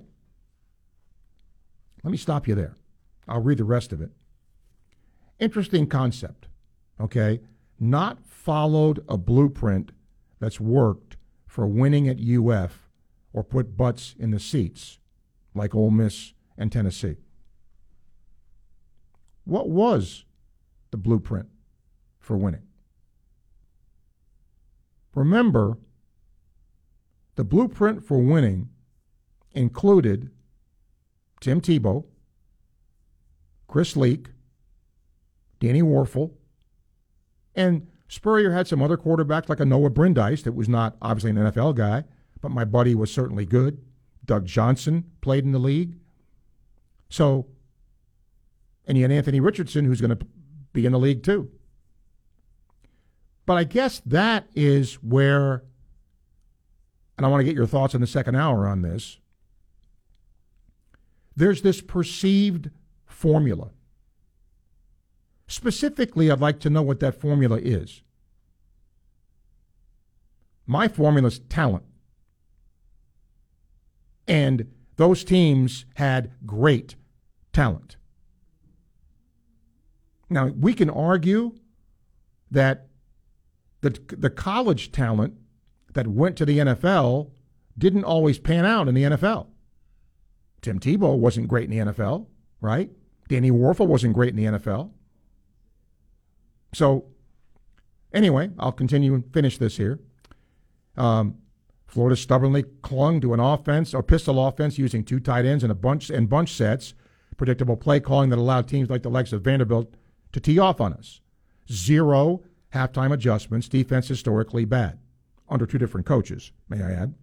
Let me stop you there. I'll read the rest of it. Interesting concept, okay? Not followed a blueprint that's worked for winning at UF or put butts in the seats like Ole Miss and Tennessee. What was the blueprint for winning? Remember, the blueprint for winning included Tim Tebow, Chris Leak, Danny Wuerffel, and Spurrier had some other quarterbacks like a Noah Brindise that was not obviously an NFL guy, but my buddy was certainly good. Doug Johnson played in the league. So, and you had Anthony Richardson, who's going to be in the league too. But I guess that is where, and I want to get your thoughts in the second hour on this. There's this perceived formula. Specifically, I'd like to know what that formula is. My formula is talent. And those teams had great talent. Now, we can argue that the, the college talent that went to the NFL didn't always pan out in the NFL. Tim Tebow wasn't great in the NFL, right? Danny Wuerffel wasn't great in the NFL. So, anyway, I'll continue and finish this here. Um, Florida stubbornly clung to an offense or pistol offense using two tight ends and a bunch and bunch sets, predictable play calling that allowed teams like the likes of Vanderbilt to tee off on us. Zero halftime adjustments, defense historically bad, under two different coaches, may I add.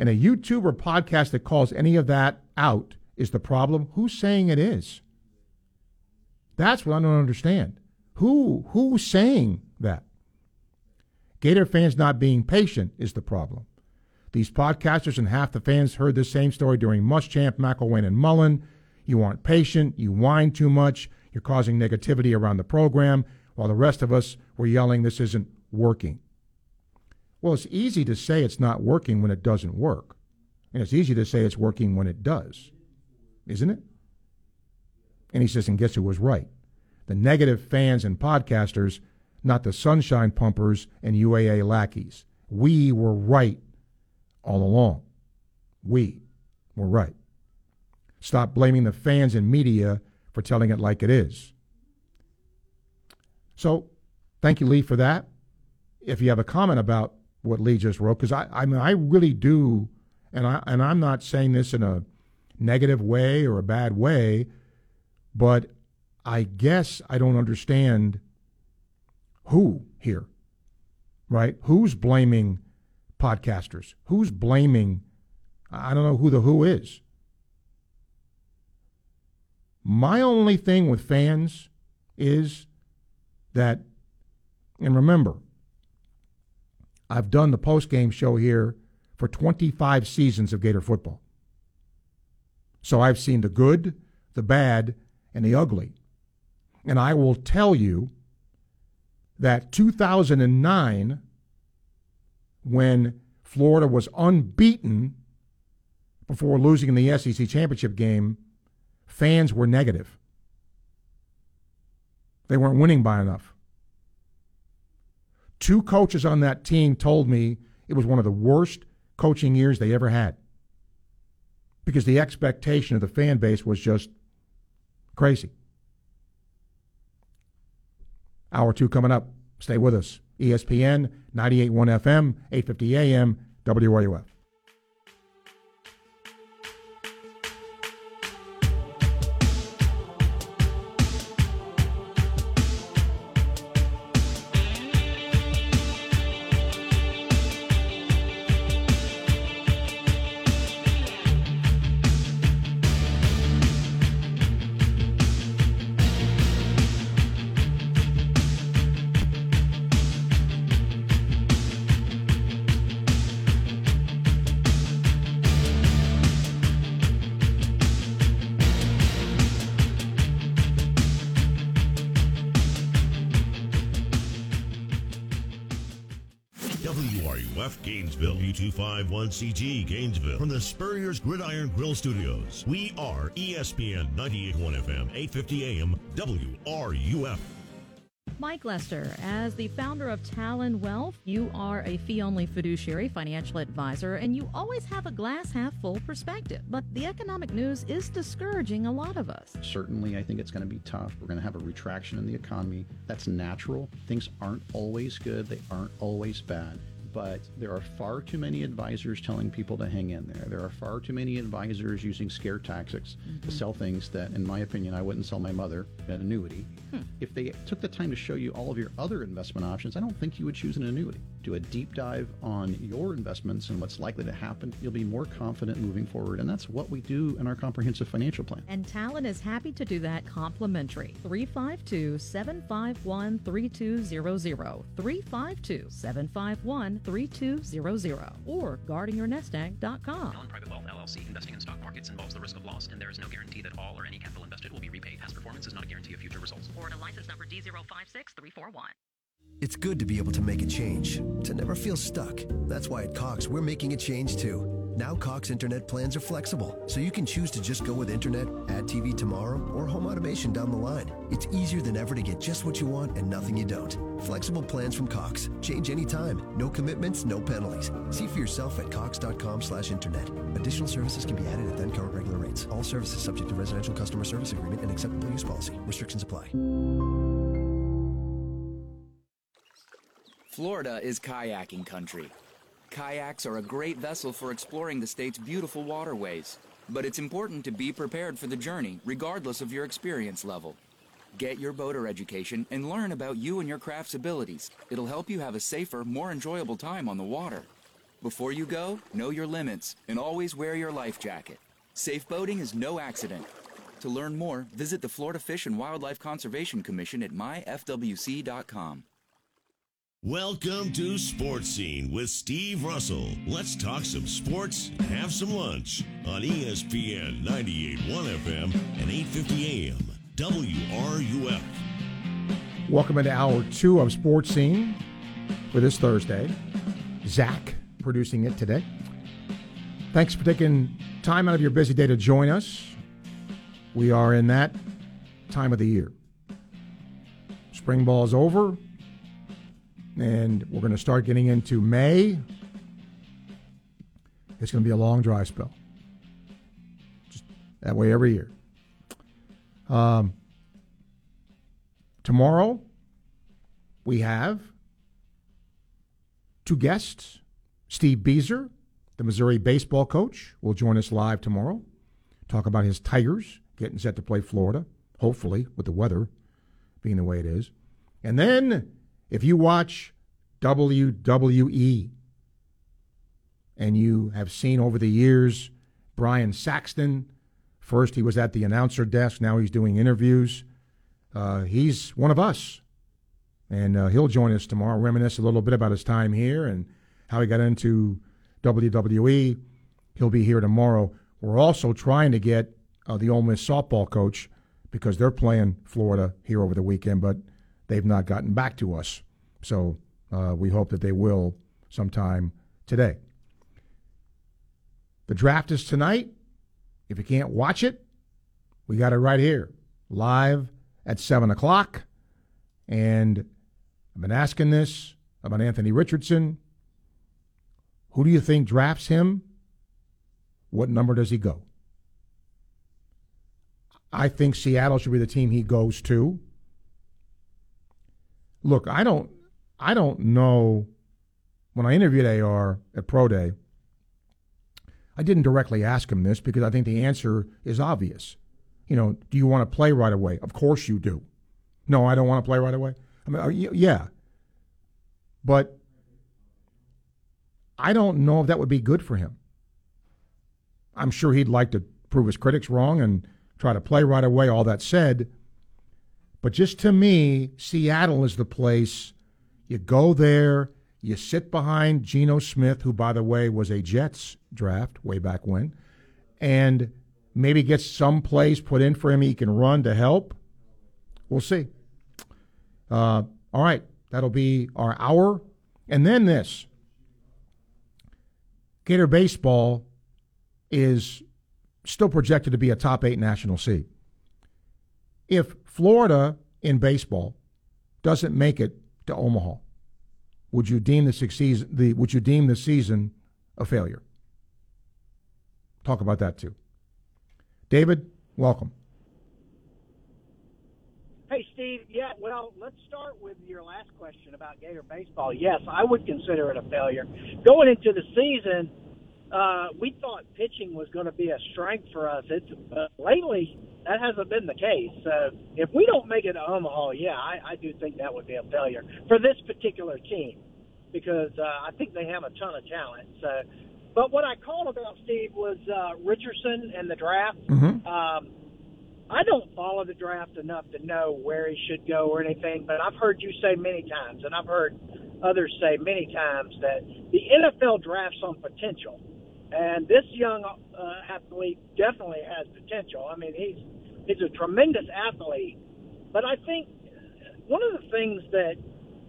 And a YouTube or podcast that calls any of that out is the problem. Who's saying it is? That's what I don't understand. Who who's saying that? Gator fans not being patient is the problem. These podcasters and half the fans heard the same story during Muschamp, McElwain, and Mullen. You aren't patient. You whine too much. You're causing negativity around the program, while the rest of us were yelling, this isn't working. Well, it's easy to say it's not working when it doesn't work. And it's easy to say it's working when it does, isn't it? And he says, and guess who was right? The negative fans and podcasters, not the sunshine pumpers and UAA lackeys. We were right all along. We were right. Stop blaming the fans and media for telling it like it is. So, thank you, Lee, for that. If you have a comment about what Lee just wrote, because I, I mean, I really do, and I and I'm not saying this in a negative way or a bad way, but I guess I don't understand who here, right? Who's blaming podcasters? Who's blaming? I don't know who the who is. My only thing with fans is that, and remember, I've done the post game show here for 25 seasons of Gator football. So I've seen the good, the bad, and the ugly. And I will tell you that 2009, when Florida was unbeaten before losing in the SEC championship game, fans were negative. They weren't winning by enough. Two coaches on that team told me it was one of the worst coaching years they ever had because the expectation of the fan base was just crazy. Hour two coming up. Stay with us. ESPN 98.1 FM, 850 AM, WRUF. Gainesville, U251CG Gainesville. From the Spurrier's Gridiron Grill Studios, we are ESPN 98.1 FM, 850 AM, WRUF. Mike Lester, as the founder of Talon Wealth, you are a fee only fiduciary financial advisor and you always have a glass half full perspective. But the economic news is discouraging a lot of us. Certainly, I think it's going to be tough. We're going to have a retraction in the economy. That's natural. Things aren't always good, they aren't always bad. But there are far too many advisors telling people to hang in there. There are far too many advisors using scare tactics to Mhm. sell things that, in my opinion, I wouldn't sell my mother an annuity. Hmm. If they took the time to show you all of your other investment options, I don't think you would choose an annuity. Do a deep dive on your investments and what's likely to happen. You'll be more confident moving forward. And that's what we do in our comprehensive financial plan. And Talon is happy to do that complimentary. 352 751 3200. 352 751 3200. Or guardingyournestegg.com. Allen Private Wealth LLC. Investing in stock markets involves the risk of loss, and there is no guarantee that all or any capital invested will be repaid. Past performance is not a guarantee of future results. Or Florida license number D056341. It's good to be able to make a change, to never feel stuck. That's why at Cox, we're making a change too. Now Cox internet plans are flexible, so you can choose to just go with internet, add TV tomorrow, or home automation down the line. It's easier than ever to get just what you want and nothing you don't. Flexible plans from Cox. Change anytime. No commitments, no penalties. See for yourself at cox.com slash internet. Additional services can be added at then current regular rates. All services subject to residential customer service agreement and acceptable use policy. Restrictions apply. Florida is kayaking country. Kayaks are a great vessel for exploring the state's beautiful waterways, but it's important to be prepared for the journey, regardless of your experience level. Get your boater education and learn about you and your craft's abilities. It'll help you have a safer, more enjoyable time on the water. Before you go, know your limits and always wear your life jacket. Safe boating is no accident. To learn more, visit the Florida Fish and Wildlife Conservation Commission at myfwc.com. Welcome to Sports Scene with Steve Russell. Let's talk some sports and have some lunch on ESPN 98.1 FM and 8:50 AM WRUF. Welcome into hour two of Sports Scene for this Thursday. Zach producing it today. Thanks for taking time out of your busy day to join us. We are in that time of the year. Spring ball is over, and we're going to start getting into May. It's going to be a long dry spell. Just that way every year. Um, tomorrow, we have two guests. Steve Bieser, the Missouri baseball coach, will join us live tomorrow. Talk about his Tigers getting set to play Florida, hopefully, with the weather being the way it is. And then, if you watch WWE and you have seen over the years Byron Saxton, first he was at the announcer desk, now he's doing interviews. Uh, he's one of us. And uh, he'll join us tomorrow, reminisce a little bit about his time here and how he got into WWE. He'll be here tomorrow. We're also trying to get uh, the Ole Miss softball coach because they're playing Florida here over the weekend, but they've not gotten back to us. So uh, we hope that they will sometime today. The draft is tonight. If you can't watch it, we got it right here, live at 7 o'clock. And I've been asking this about Anthony Richardson. Who do you think drafts him? What number does he go? I think Seattle should be the team he goes to. Look, I don't I don't know when I interviewed AR at Pro Day, I didn't directly ask him this because I think the answer is obvious. You know, do you want to play right away? Of course you do. No, I don't want to play right away. I mean, yeah. But I don't know if that would be good for him. I'm sure he'd like to prove his critics wrong and try to play right away, all that said. But just to me, Seattle is the place you go there, you sit behind Geno Smith, who, by the way, was a Jets draft way back when, and maybe get some plays put in for him he can run to help. We'll see. Uh, all right, that'll be our hour. And then this. Gator baseball is still projected to be a top eight national seed. If Florida in baseball doesn't make it to Omaha, would you deem the succeed, the would you deem the season a failure? Talk about that too. David, welcome. Hey, Steve. Yeah, well, let's start with your last question about Gator baseball. Yes, I would consider it a failure. Going into the season, uh, we thought pitching was going to be a strength for us. It's uh, lately that hasn't been the case. So if we don't make it to Omaha, yeah, I, I do think that would be a failure for this particular team because uh, I think they have a ton of talent. So, but what I called about Steve was uh, Richardson and the draft. Mm-hmm. Um, I don't follow the draft enough to know where he should go or anything, but I've heard you say many times, and I've heard others say many times that the NFL drafts on potential. And this young uh, athlete definitely has potential. I mean, he's he's a tremendous athlete. But I think one of the things that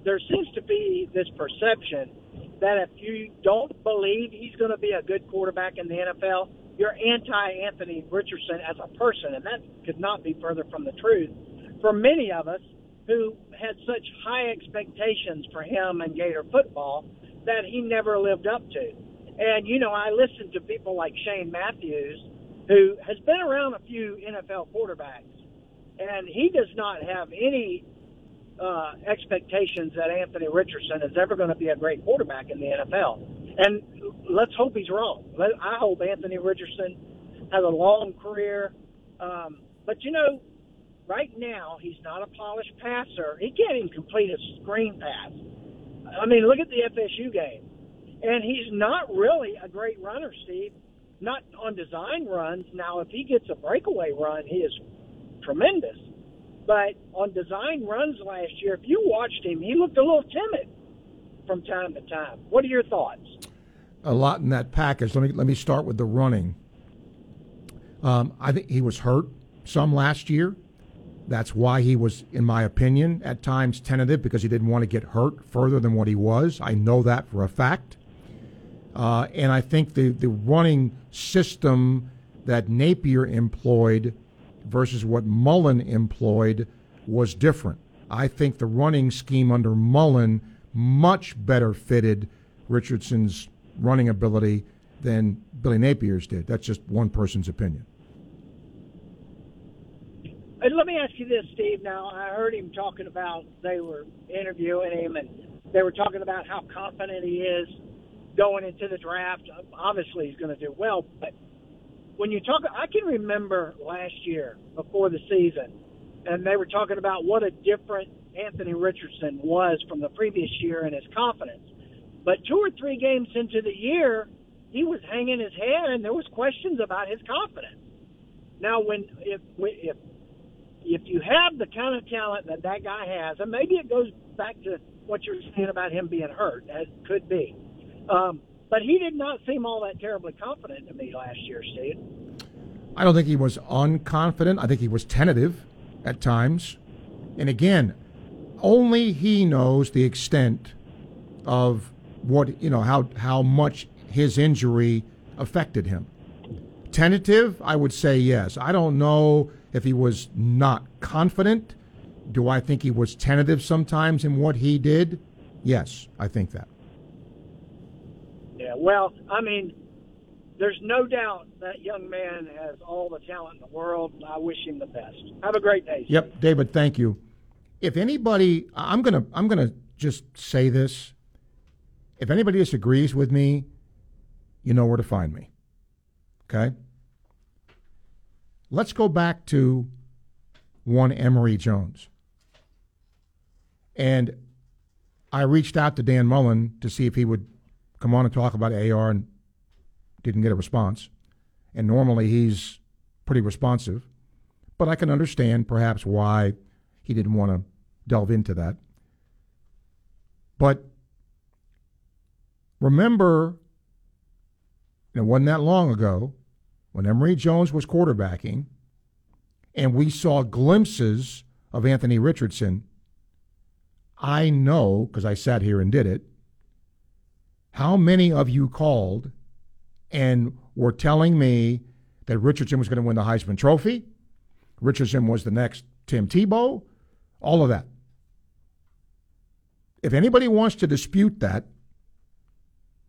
there seems to be this perception that if you don't believe he's going to be a good quarterback in the NFL, you're anti Anthony Richardson as a person, and that could not be further from the truth. For many of us who had such high expectations for him and Gator football that he never lived up to. And, you know, I listen to people like Shane Matthews, who has been around a few NFL quarterbacks, and he does not have any uh, expectations that Anthony Richardson is ever going to be a great quarterback in the NFL. And let's hope he's wrong. I hope Anthony Richardson has a long career. Um, but, you know, right now, he's not a polished passer. He can't even complete a screen pass. I mean, look at the FSU game. And he's not really a great runner, Steve. Not on design runs. Now, if he gets a breakaway run, he is tremendous. But on design runs last year, if you watched him, he looked a little timid from time to time. What are your thoughts? A lot in that package. Let me let me start with the running. Um, I think he was hurt some last year. That's why he was, in my opinion, at times tentative because he didn't want to get hurt further than what he was. I know that for a fact. Uh, and I think the, the running system that Napier employed versus what Mullen employed was different. I think the running scheme under Mullen much better fitted Richardson's running ability than Billy Napier's did. That's just one person's opinion. And let me ask you this, Steve. Now, I heard him talking about they were interviewing him and they were talking about how confident he is going into the draft. Obviously, he's going to do well, but when you talk, I can remember last year before the season, and they were talking about what a different Anthony Richardson was from the previous year and his confidence. But two or three games into the year, he was hanging his head, and there was questions about his confidence. Now, when if if if you have the kind of talent that that guy has, and maybe it goes back to what you're saying about him being hurt, as could be. Um, but he did not seem all that terribly confident to me last year, Steve. I don't think he was unconfident. I think he was tentative at times. And again, only he knows the extent of what, you know, how, how much his injury affected him. Tentative, I would say yes. I don't know if he was not confident. Do I think he was tentative sometimes in what he did? Yes, I think that. Yeah, well, I mean, there's no doubt that young man has all the talent in the world. I wish him the best. Have a great day. Yep, David, thank you. If anybody, I'm gonna, I'm gonna just say this. If anybody disagrees with me, you know where to find me. Okay. Let's go back to one Emory Jones. And I reached out to Dan Mullen to see if he would come on and talk about AR and didn't get a response. And normally he's pretty responsive. But I can understand perhaps why he didn't want to delve into that. But remember, it wasn't that long ago when Emory Jones was quarterbacking and we saw glimpses of Anthony Richardson. I know, because I sat here and did it, how many of you called and were telling me that Richardson was going to win the Heisman Trophy. Richardson was the next Tim Tebow, all of that. If anybody wants to dispute that,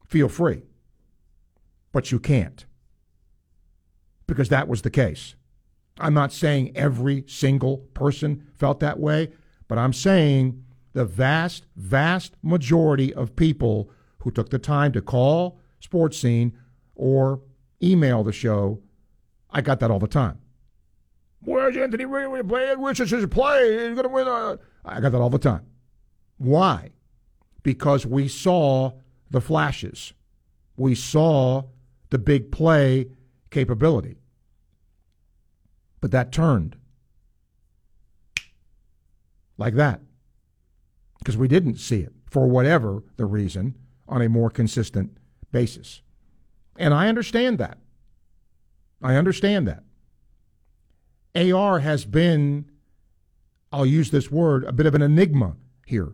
feel free. But you can't because that was the case. I'm not saying every single person felt that way, but I'm saying the vast, vast majority of people who took the time to call Sports Scene or email the show, I got that all the time. Where's Anthony Ray playing? Richardson's play. He's going to win. A... I got that all the time. Why? Because we saw the flashes. We saw the big play capability. But that turned like that because we didn't see it for whatever the reason on a more consistent basis. And I understand that. I understand that. AR has been, I'll use this word, a bit of an enigma here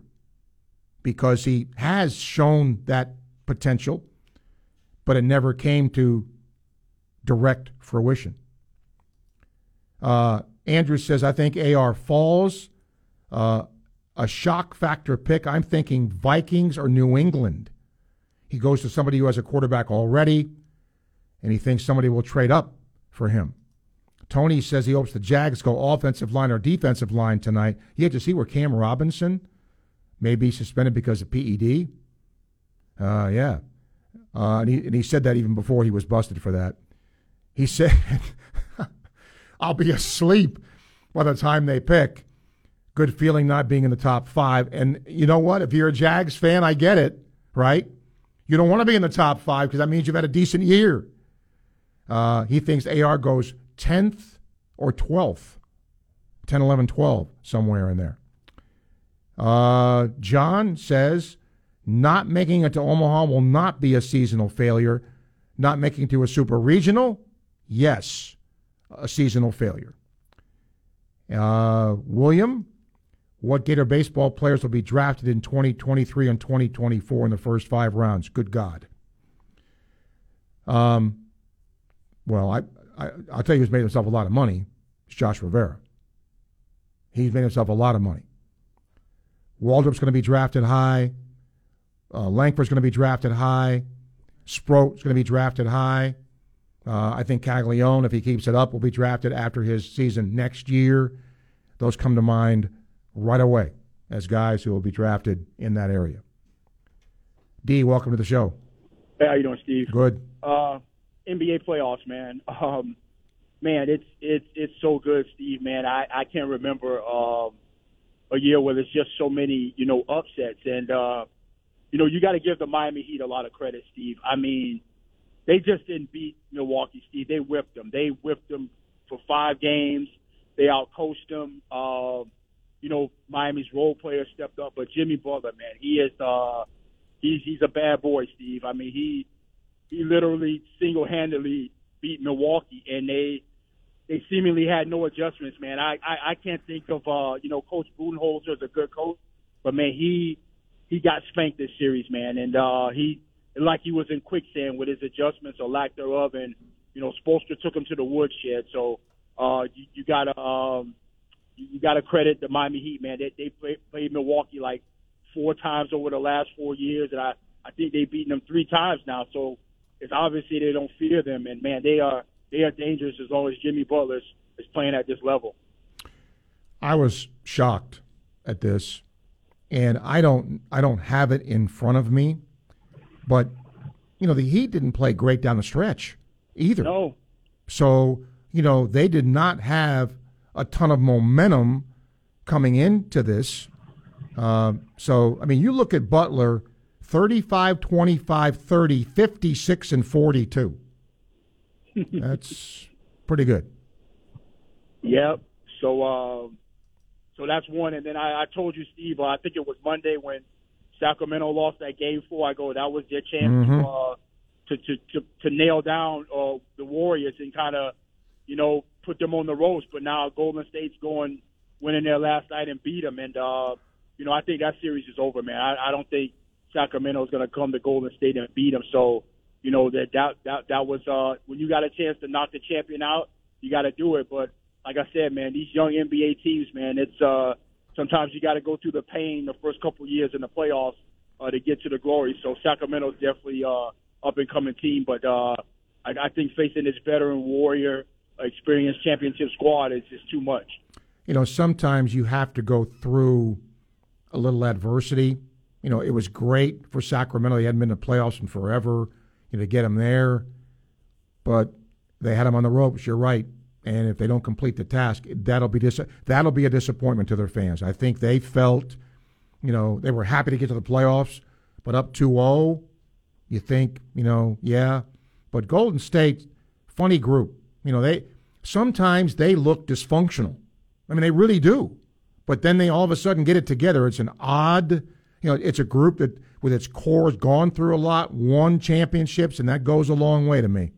because he has shown that potential, but it never came to direct fruition. Uh, Andrew says, I think AR falls. Uh, a shock factor pick. I'm thinking Vikings or New England. He goes to somebody who has a quarterback already, and he thinks somebody will trade up for him. Tony says he hopes the Jags go offensive line or defensive line tonight. You have to see where Cam Robinson may be suspended because of PED. Uh, yeah. Uh, and, he, and he said that even before he was busted for that. He said, I'll be asleep by the time they pick. Good feeling not being in the top five. And you know what? If you're a Jags fan, I get it, right? You don't want to be in the top five because that means you've had a decent year. Uh, he thinks AR goes 10th or 12th, 10, 11, 12, somewhere in there. Uh, John says not making it to Omaha will not be a seasonal failure. Not making it to a super regional, yes a seasonal failure. Uh, William, what Gator baseball players will be drafted in 2023 and 2024 in the first five rounds? Good God. Um, well, I, I, I'll tell you who's made himself a lot of money. It's Josh Rivera. He's made himself a lot of money. Waldrop's going to be drafted high. Uh, Langford's going to be drafted high. Sproat's going to be drafted high. Uh, I think Caglione, if he keeps it up, will be drafted after his season next year. Those come to mind right away as guys who will be drafted in that area. D, welcome to the show. Hey, how you doing, Steve? Good. Uh, NBA playoffs, man. Um, man, it's it's it's so good, Steve. Man, I I can't remember um, a year where there's just so many you know upsets, and uh, you know you got to give the Miami Heat a lot of credit, Steve. I mean, they just didn't beat Milwaukee, Steve. They whipped them. They whipped them for five games. They outcoached them. Uh, you know, Miami's role player stepped up, but Jimmy Butler, man, he is uh, he's he's a bad boy, Steve. I mean, he he literally single handedly beat Milwaukee, and they they seemingly had no adjustments, man. I I, I can't think of uh, you know, Coach Budenholzer is a good coach, but man, he he got spanked this series, man, and uh, he like he was in quicksand with his adjustments or lack thereof. And you know, Spoelstra took him to the woodshed. So uh, you, you gotta um, you gotta credit the Miami Heat, man. They they played, played Milwaukee like four times over the last four years, and I I think they've beaten them three times now. So it's obviously they don't fear them, and man, they are they are dangerous as long as Jimmy Butler is playing at this level. I was shocked at this, and I don't I don't have it in front of me but you know, the Heat didn't play great down the stretch either. No. So you know, they did not have a ton of momentum coming into this. Uh, so, I mean, you look at Butler 35, 25, 30, 56, and 42. that's pretty good. Yep. So, uh, so that's one. And then I, I told you, Steve, uh, I think it was Monday when Sacramento lost that game four. I go, that was their chance mm-hmm. to, uh, to, to to to nail down uh, the Warriors and kind of, you know, put them on the ropes. But now Golden State's going winning their last night and beat them, and uh, you know, I think that series is over, man. I, I don't think Sacramento's going to come to Golden State and beat them. So, you know that that that, that was uh, when you got a chance to knock the champion out, you got to do it. But like I said, man, these young NBA teams, man, it's uh, sometimes you got to go through the pain the first couple years in the playoffs uh, to get to the glory. So Sacramento's definitely uh, up and coming team, but uh, I, I think facing this veteran warrior, experienced championship squad is just too much. You know, sometimes you have to go through a little adversity. You know, it was great for Sacramento. They hadn't been in the playoffs in forever. You know, to get them there, but they had them on the ropes. You're right. And if they don't complete the task, that'll be dis- that'll be a disappointment to their fans. I think they felt, you know, they were happy to get to the playoffs, but up 2-0, you think, you know, yeah. But Golden State, funny group. You know, they sometimes they look dysfunctional. I mean, they really do. But then they all of a sudden get it together. It's an odd, you know, it's a group that with its core has gone through a lot, won championships, and that goes a long way to me.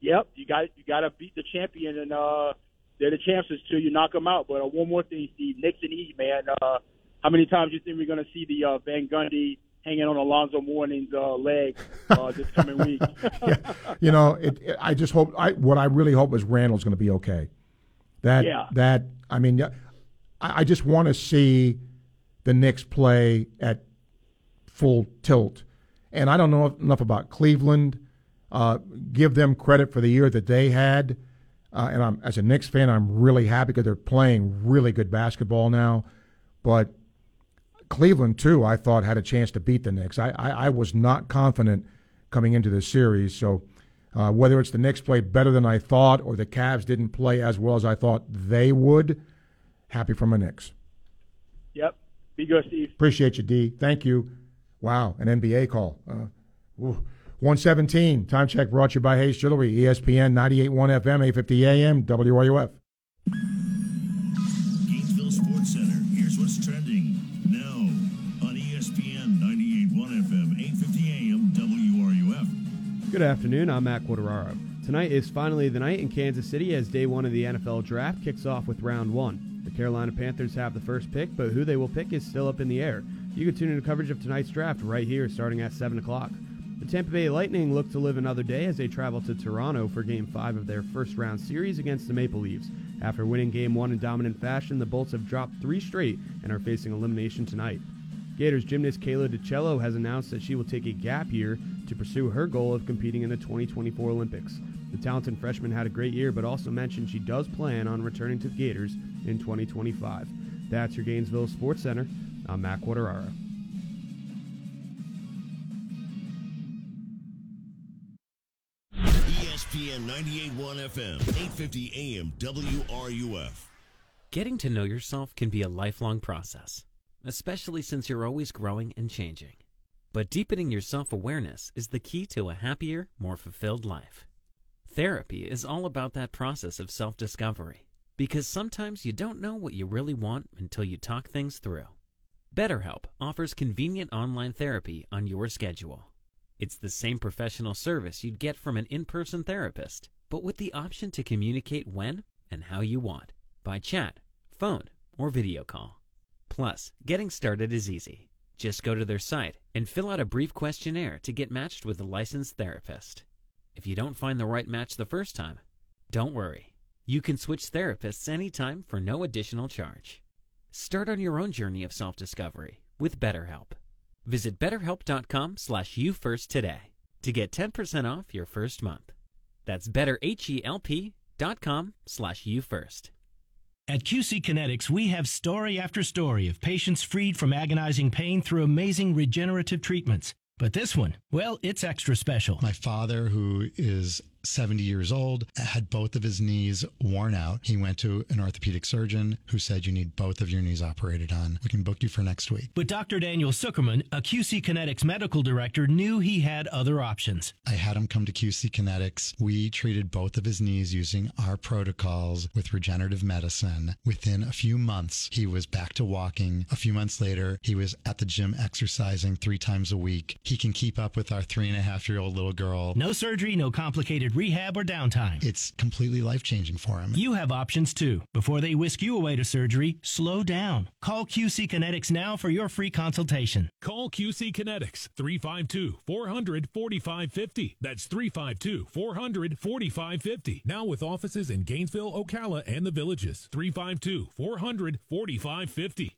Yep, you got you got to beat the champion, and uh, they're the chances to you knock them out. But uh, one more thing, Steve, and Heat, man. Uh, how many times do you think we're going to see the uh, Van Gundy hanging on Alonzo Mourning's uh, leg uh, this coming week? yeah. You know, it, it, I just hope. I what I really hope is Randle's going to be okay. That Yeah. that I mean, I, I just want to see the Knicks play at full tilt, and I don't know enough about Cleveland. Uh, give them credit for the year that they had, uh, and I'm as a Knicks fan, I'm really happy because they're playing really good basketball now. But Cleveland too, I thought had a chance to beat the Knicks. I I, I was not confident coming into this series, so. Uh, whether it's the Knicks played better than I thought or the Cavs didn't play as well as I thought they would, happy for my Knicks. Yep. Be good, Steve. Appreciate you, D. Thank you. Wow, an NBA call. Uh, 117. Time check brought to you by Hayes Jewelry, ESPN 98.1 FM, 850 AM, WRUF. Good afternoon. I'm Matt Quateraro. Tonight is finally the night in Kansas City as day one of the NFL draft kicks off with round one. The Carolina Panthers have the first pick, but who they will pick is still up in the air. You can tune in to coverage of tonight's draft right here starting at 7 o'clock. The Tampa Bay Lightning look to live another day as they travel to Toronto for Game 5 of their first round series against the Maple Leafs. After winning Game 1 in dominant fashion, the Bolts have dropped three straight and are facing elimination tonight. Gators gymnast Kayla DiCello has announced that she will take a gap year to pursue her goal of competing in the 2024 Olympics. The talented freshman had a great year, but also mentioned she does plan on returning to the Gators in 2025. That's your Gainesville Sports Center. I'm Matt Quateraro. ESPN 98.1 FM, 850 AM, WRUF. Getting to know yourself can be a lifelong process, especially since you're always growing and changing. But deepening your self awareness is the key to a happier, more fulfilled life. Therapy is all about that process of self discovery, because sometimes you don't know what you really want until you talk things through. BetterHelp offers convenient online therapy on your schedule. It's the same professional service you'd get from an in person therapist, but with the option to communicate when and how you want by chat, phone, or video call. Plus, getting started is easy. Just go to their site and fill out a brief questionnaire to get matched with a licensed therapist. If you don't find the right match the first time, don't worry. You can switch therapists anytime for no additional charge. Start on your own journey of self-discovery with BetterHelp. Visit betterhelp.com slash you first today to get 10% off your first month. That's betterhelp.com slash you first. At QC Kinetics, we have story after story of patients freed from agonizing pain through amazing regenerative treatments. But this one, well, it's extra special. My father, who is 70 years old, had both of his knees worn out. He went to an orthopedic surgeon who said, You need both of your knees operated on. We can book you for next week. But Dr. Daniel Zuckerman, a QC Kinetics medical director, knew he had other options. I had him come to QC Kinetics. We treated both of his knees using our protocols with regenerative medicine. Within a few months, he was back to walking. A few months later, he was at the gym exercising three times a week. He can keep up with our three and a half year old little girl. No surgery, no complicated needed rehab or downtime. It's completely life changing for him. You have options too. Before they whisk you away to surgery, slow down. Call QC Kinetics now for your free consultation. Call QC Kinetics 352 400 4550. That's 352 400 4550. Now with offices in Gainesville, Ocala, and the villages. 352 400 4550.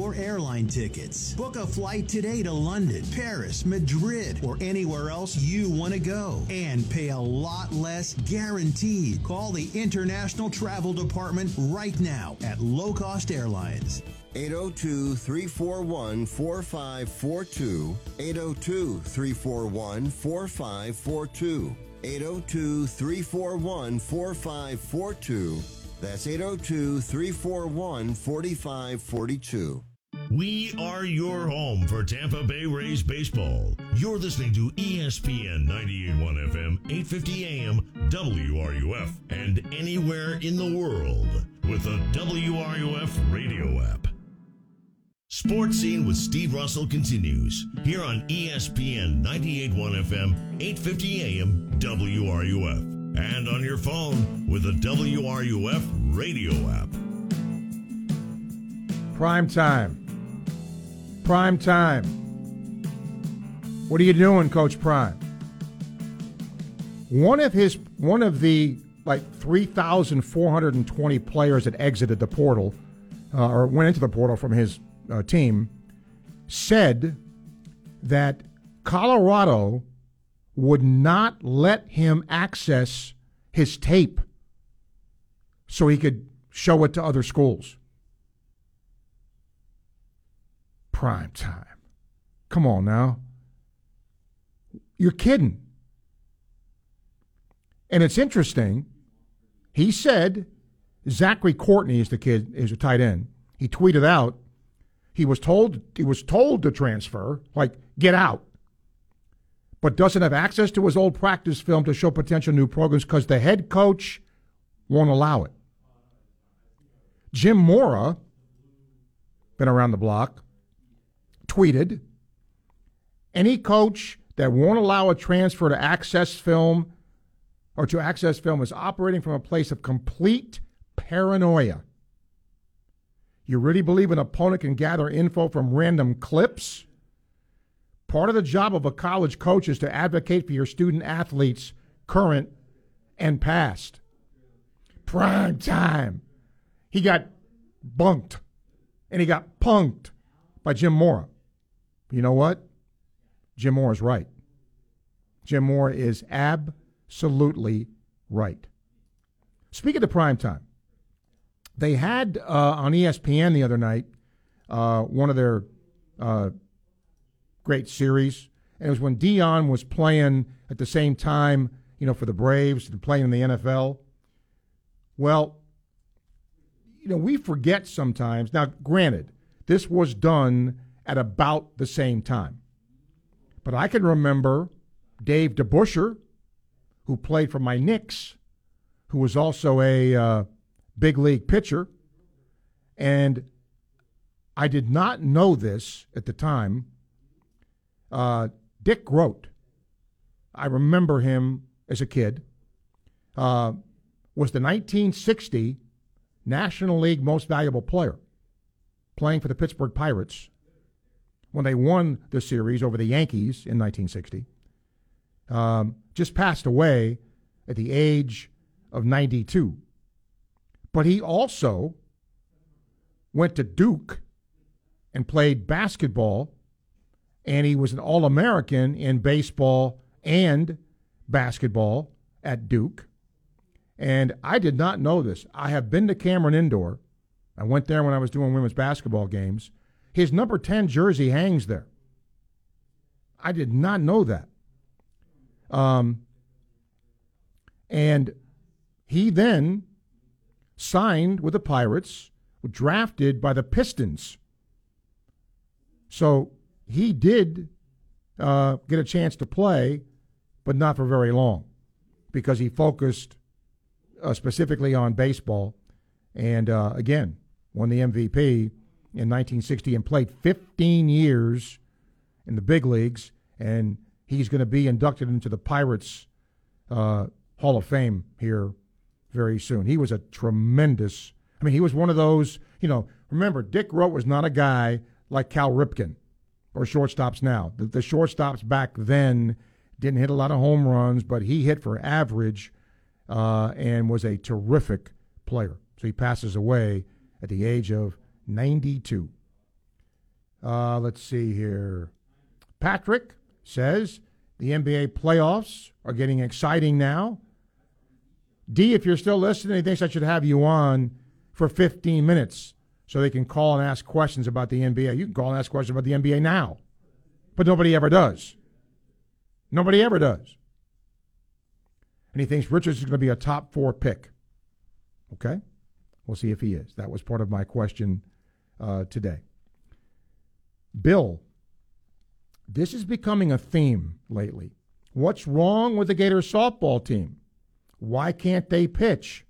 airline tickets. Book a flight today to London, Paris, Madrid, or anywhere else you want to go and pay a lot less guaranteed. Call the International Travel Department right now at Low Cost Airlines. 802 341 4542. 802 341 4542. 802 341 4542. That's 802 341 4542. We are your home for Tampa Bay Rays baseball. You're listening to ESPN 981 FM, 850 AM, WRUF, and anywhere in the world with the WRUF radio app. Sports Scene with Steve Russell continues here on ESPN 981 FM, 850 AM, WRUF, and on your phone with the WRUF radio app. Prime time. Prime time. What are you doing, Coach Prime? One of his one of the like 3,420 players that exited the portal uh, or went into the portal from his uh, team said that Colorado would not let him access his tape so he could show it to other schools. Prime time. Come on now. You're kidding. And it's interesting. He said Zachary Courtney is the kid is a tight end. He tweeted out he was told he was told to transfer, like get out, but doesn't have access to his old practice film to show potential new programs because the head coach won't allow it. Jim Mora, been around the block, tweeted any coach that won't allow a transfer to access film or to access film is operating from a place of complete paranoia. You really believe an opponent can gather info from random clips? Part of the job of a college coach is to advocate for your student athletes, current and past. Prime time. He got bunked and he got punked by Jim Mora. You know what? Jim Mora is right. Jim Mora is absolutely right. Speaking of prime time, they had uh, on ESPN the other night uh, one of their uh, great series, and it was when Deion was playing at the same time, you know, for the Braves and playing in the NFL. Well, you know, we forget sometimes. Now, granted, this was done at about the same time. But I can remember Dave DeBusschere, who played for my Knicks, who was also a uh, big league pitcher. And I did not know this at the time. Uh, Dick Groat, I remember him as a kid, uh, was the 1960 National League Most Valuable Player, playing for the Pittsburgh Pirates when they won the series over the Yankees in 1960. Um, just passed away at the age of 92. But he also went to Duke and played basketball, and he was an All American in baseball and basketball at Duke. And I did not know this. I have been to Cameron Indoor. I went there when I was doing women's basketball games. His number 10 jersey hangs there. I did not know that. Um, And he then signed with the Pirates, drafted by the Pistons. So he did uh, get a chance to play, but not for very long because he focused uh, specifically on baseball. And uh, again, won the MVP in 1960 and played 15 years in the big leagues. And he's going to be inducted into the Pirates uh, Hall of Fame here very soon. He was a tremendous. I mean, he was one of those. You know, remember Dick Groat was not a guy like Cal Ripken or shortstops now. The, the shortstops back then didn't hit a lot of home runs, but he hit for average uh, and was a terrific player. So he passes away at the age of 92. Uh, let's see here. Patrick says the NBA playoffs are getting exciting now. D, if you're still listening, he thinks I should have you on for 15 minutes so they can call and ask questions about the NBA. You can call and ask questions about the NBA now, but nobody ever does. Nobody ever does. And he thinks Richards is going to be a top four pick. Okay? We'll see if he is. That was part of my question uh, today. Bill, this is becoming a theme lately. What's wrong with the Gators softball team? Why can't they pitch?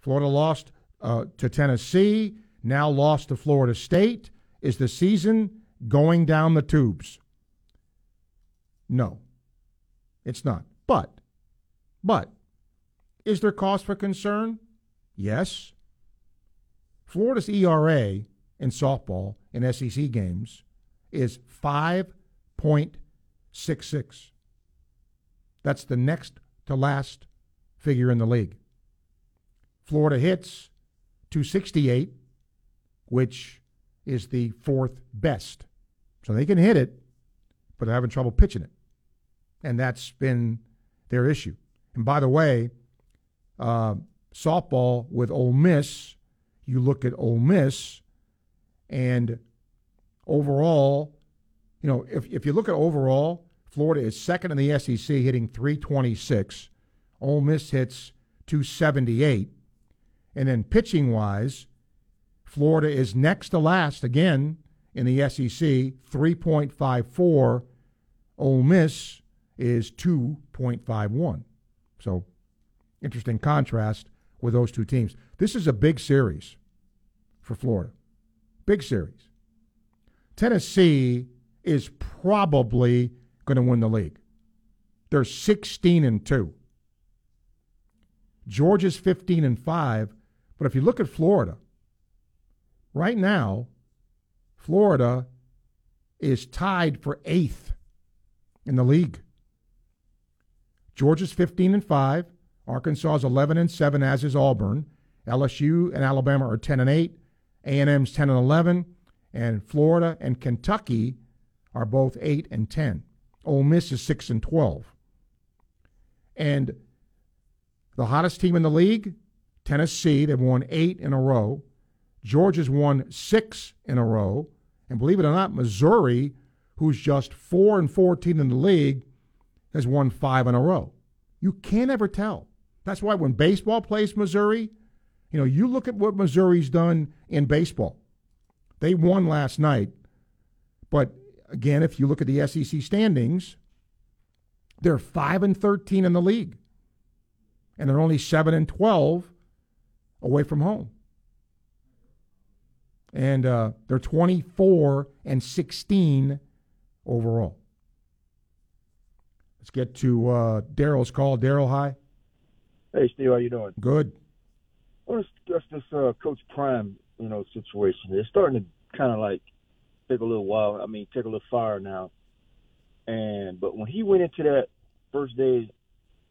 Florida lost uh, to Tennessee, now lost to Florida State. Is the season going down the tubes? No, it's not. But, but, is there cause for concern? Yes. Florida's ERA in softball in SEC games is 5.66. That's the next to last figure in the league. Florida hits 268, which is the fourth best. So they can hit it, but they're having trouble pitching it. And that's been their issue. And by the way, uh, softball with Ole Miss, you look at Ole Miss, and overall, you know, if, if you look at overall, Florida is second in the SEC, hitting 326. Ole Miss hits 278. And then pitching wise, Florida is next to last again in the SEC, 3.54. Ole Miss is 2.51. So, interesting contrast with those two teams. This is a big series for Florida. Big series. Tennessee is probably going to win the league. They're 16 and 2. Georgia's 15 and 5, but if you look at Florida, right now Florida is tied for 8th in the league. Georgia's 15 and 5, Arkansas is 11 and 7 as is Auburn. LSU and Alabama are 10 and 8, A&M's 10 and 11, and Florida and Kentucky are both 8 and 10. Ole Miss is 6 and 12. And the hottest team in the league, Tennessee, they've won 8 in a row. Georgia's won 6 in a row, and believe it or not, Missouri, who's just 4 and 14 in the league, has won 5 in a row. You can't ever tell. That's why when baseball plays Missouri, you know, you look at what Missouri's done in baseball. They won last night, but again, if you look at the SEC standings, they're 5 and 13 in the league. And they're only 7 and 12 away from home. And uh, they're 24 and 16 overall. Let's get to uh, Daryl's call. Daryl, hi. Hey, Steve, how you doing? Good. I want to discuss this uh, Coach Prime, you know, situation. It's starting to kind of like take a little while. I mean, take a little fire now. And but when he went into that first day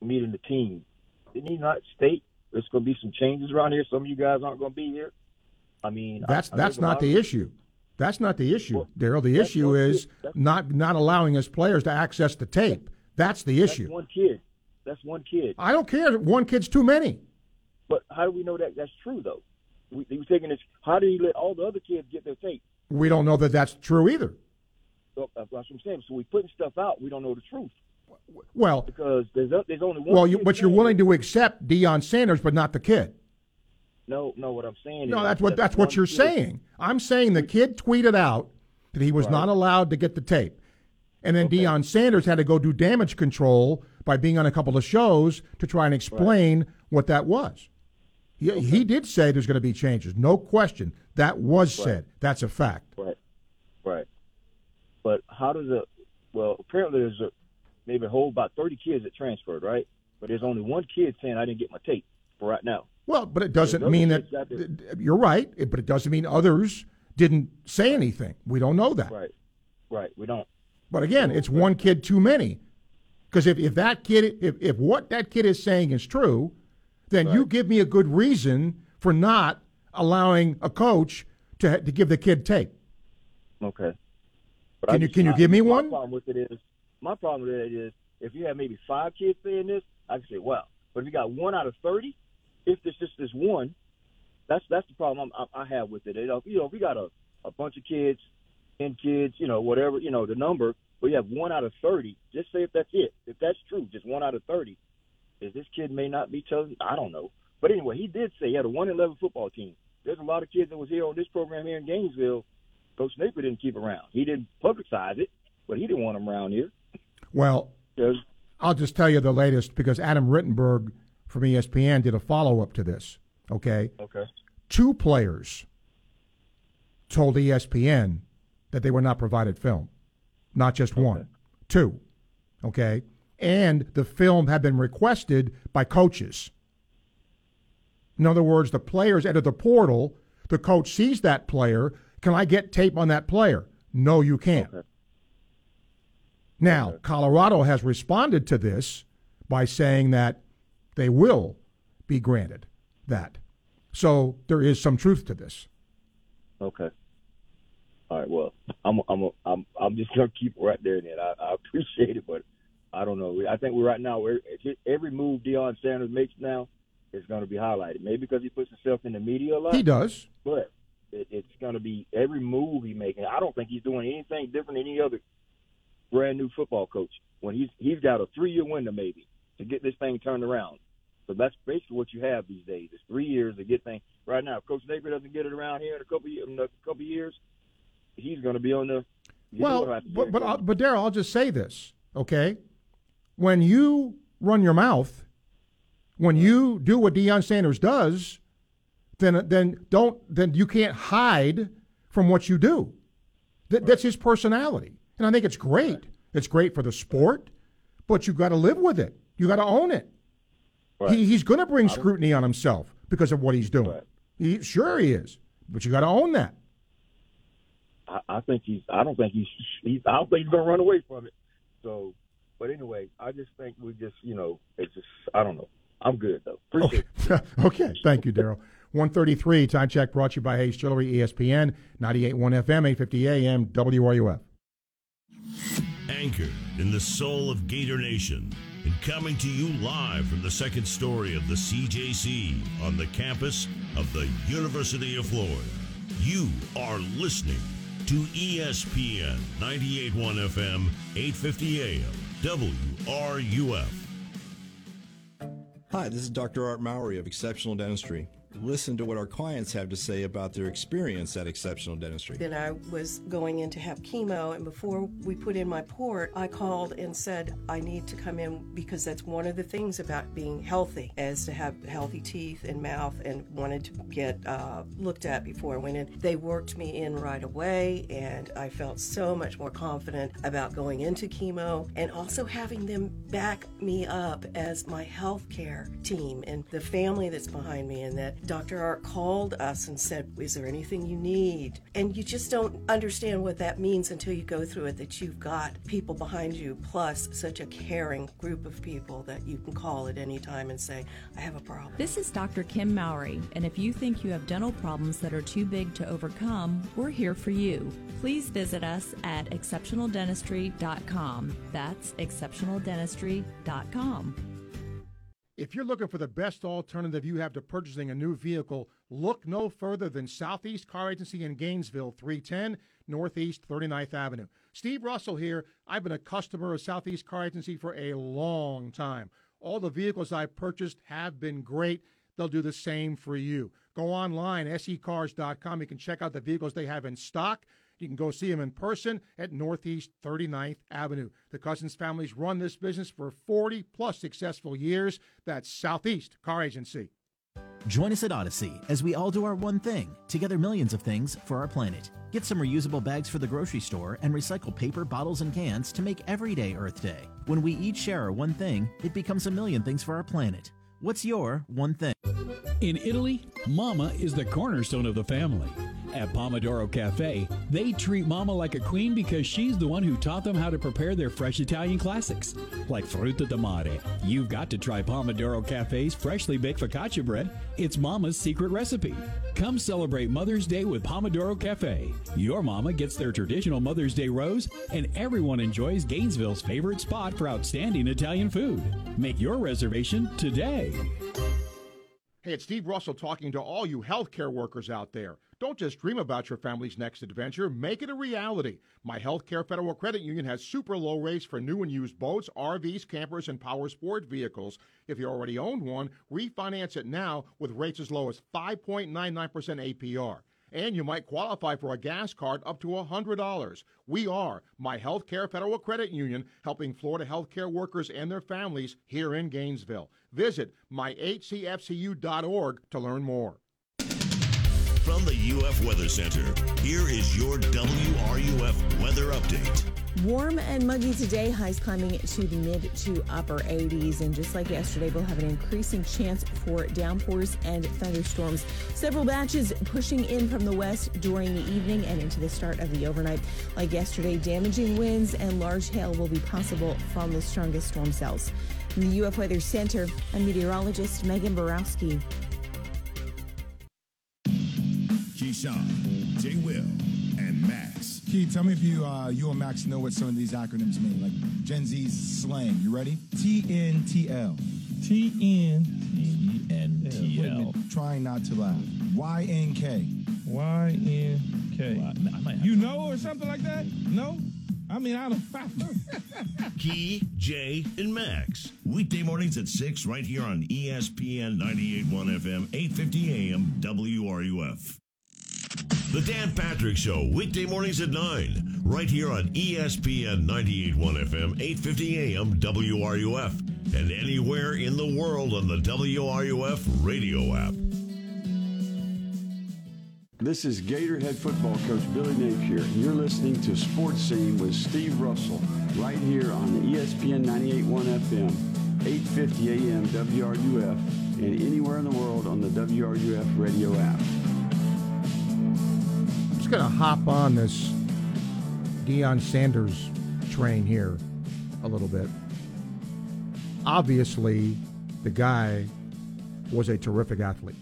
meeting the team, didn't he not state there's going to be some changes around here? Some of you guys aren't going to be here. I mean, that's I, that's I not the issue. That's not the issue, well, Daryl. The issue is not not allowing his players to access the tape. That's the issue. That's one kid. That's one kid. I don't care. One kid's too many. But how do we know that that's true though? We, he was taking this. How did he let all the other kids get their tape? We don't know that that's true either. So, that's what I'm saying. So we putting stuff out. We don't know the truth. Well, because there's there's only one. well, you, but you're willing to accept Deion Sanders, but not the kid. No, no. What I'm saying is No, that's what that's what you're kid- saying. I'm saying the kid tweeted out that he was Right. not allowed to get the tape, and then Deion Sanders had to go do damage control by being on a couple of shows to try and explain what that was. He, he did say there's going to be changes, no question. That was Right. said. That's a fact. Right, right. But how does it? Well, apparently there's a maybe a whole about 30 kids that transferred, right? But there's only one kid saying I didn't get my tape for right now. Well, but it doesn't mean that kids out there- you're right. But it doesn't mean others didn't say anything. We don't know that. Right, right. We don't. But again, it's one kid too many. Because if, if that kid, if, if what that kid is saying is true, then you give me a good reason for not allowing a coach to to give the kid tape. Okay. Can I you- can you give me my one? problem with it is my problem with it is if you have maybe five kids saying this, I can say wow. But if you got one out of 30, if there's just this one, that's that's the problem I'm, I, I have with it. You know, you know, we got a a bunch of kids, ten kids, you know, whatever, you know, the number. We have one out of 30. Just say if that's it. If that's true, just one out of 30. Is this kid may not be chosen? I don't know. But anyway, he did say he had a one eleven football team. There's a lot of kids that was here on this program here in Gainesville. Coach Napier didn't keep around. He didn't publicize it, but he didn't want them around here. Well, There's, I'll just tell you the latest because Adam Rittenberg from ESPN did a follow up to this. Okay. okay. Two players told ESPN that they were not provided film, not just one, two. Okay. And the film had been requested by coaches. In other words, the players enter the portal, the coach sees that player. Can I get tape on that player? No, you can't. Now, Colorado has responded to this by saying that they will be granted that. So there is some truth to this. Okay. All right. Well, I'm I'm I'm I'm just gonna keep right there. Then I, I appreciate it, but I don't know. I think we're right now. We're, every move Deion Sanders makes now is going to be highlighted. Maybe because he puts himself in the media a lot. He does. but it, it's going to be every move he making. I don't think he's doing anything different than any other brand new football coach. When he's he's got a three year window maybe to get this thing turned around. So that's basically what you have these days. It's three years to get things right now. If Coach Napier doesn't get it around here in a couple of, in a couple of years, he's going to be on the. Well, but but, uh, but Daryl, I'll just say this, okay? When you run your mouth, when you do what Deion Sanders does, then then don't then you can't hide from what you do. That, That's his personality, and I think it's great. It's great for the sport, but you got to live with it. You got to own it. He, he's going to bring scrutiny on himself because of what he's doing. He, sure he is, but you got to own that. I, I think he's. I don't think he's. he's I don't think he's going to run away from it. So, but anyway, I just think we just, you know, it's just. I don't know. I'm good though. Appreciate Okay. okay. Thank you, Daryl. 133, time check brought to you by Hayes Jewelry, E ESPN, 98.1 FM, 850 AM, WRUF. Anchored in the soul of Gator Nation and coming to you live from the second story of the CJC on the campus of the University of Florida. You are listening to ESPN 98.1 FM, 850 AM, WRUF. Hi, this is Dr. Art Mowry of Exceptional Dentistry. Listen to what our clients have to say about their experience at Exceptional Dentistry. Then I was going in to have chemo, and before we put in my port, I called and said, I need to come in because that's one of the things about being healthy, is to have healthy teeth and mouth, and wanted to get uh, looked at before I went in. They worked me in right away, and I felt so much more confident about going into chemo and also having them back me up as my health care team and the family that's behind me, and that Dr. Art called us and said, Is there anything you need? And you just don't understand what that means until you go through it that you've got people behind you, plus such a caring group of people that you can call at any time and say, I have a problem. This is Dr. Kim Mowry, and if you think you have dental problems that are too big to overcome, we're here for you. Please visit us at exceptionaldentistry.com. That's exceptionaldentistry.com. If you're looking for the best alternative you have to purchasing a new vehicle, look no further than Southeast Car Agency in Gainesville, 310 Northeast 39th Avenue. Steve Russell here. I've been a customer of Southeast Car Agency for a long time. All the vehicles I've purchased have been great. They'll do the same for you. Go online, secars.com. You can check out the vehicles they have in stock. You can go see them in person at Northeast 39th Avenue. The Cousins families run this business for 40 plus successful years. That's Southeast Car Agency. Join us at Odyssey as we all do our one thing, together millions of things for our planet. Get some reusable bags for the grocery store and recycle paper, bottles, and cans to make every day Earth Day. When we each share our one thing, it becomes a million things for our planet. What's your one thing? In Italy, Mama is the cornerstone of the family. At Pomodoro Cafe, they treat Mama like a queen because she's the one who taught them how to prepare their fresh Italian classics, like Frutta di Mare. You've got to try Pomodoro Cafe's freshly baked focaccia bread. It's Mama's secret recipe. Come celebrate Mother's Day with Pomodoro Cafe. Your mama gets their traditional Mother's Day rose, and everyone enjoys Gainesville's favorite spot for outstanding Italian food. Make your reservation today. Hey, it's Steve Russell talking to all you healthcare workers out there. Don't just dream about your family's next adventure, make it a reality. My Healthcare Federal Credit Union has super low rates for new and used boats, RVs, campers, and power sport vehicles. If you already own one, refinance it now with rates as low as 5.99% APR and you might qualify for a gas card up to $100. We are My Healthcare Federal Credit Union, helping Florida healthcare workers and their families here in Gainesville. Visit myhcfcu.org to learn more. From the UF Weather Center, here is your WRUF weather update. Warm and muggy today, highs climbing to the mid to upper 80s. And just like yesterday, we'll have an increasing chance for downpours and thunderstorms. Several batches pushing in from the west during the evening and into the start of the overnight. Like yesterday, damaging winds and large hail will be possible from the strongest storm cells. From the UF Weather Center, I'm meteorologist Megan Borowski. Keyshawn, J. Will, and Max. Key, tell me if you uh, you and Max know what some of these acronyms mean, like Gen Z's slang. You ready? TNTL. TNTL. Trying not to laugh. YNK. YNK. You know, or something like that? No? I mean, I don't. Key, Jay, and Max. Weekday mornings at 6 right here on ESPN 98.1 FM, 850 AM, WRUF. The Dan Patrick Show, weekday mornings at 9, right here on ESPN 98.1 FM, 850 AM, WRUF, and anywhere in the world on the WRUF radio app. This is Gatorhead football coach Billy Napier, you're listening to Sports Scene with Steve Russell, right here on E ESPN 98.1 FM, 850 AM WRUF, and anywhere in the world on the WRUF radio app. Going to hop on this Deion Sanders train here a little bit. Obviously, the guy was a terrific athlete.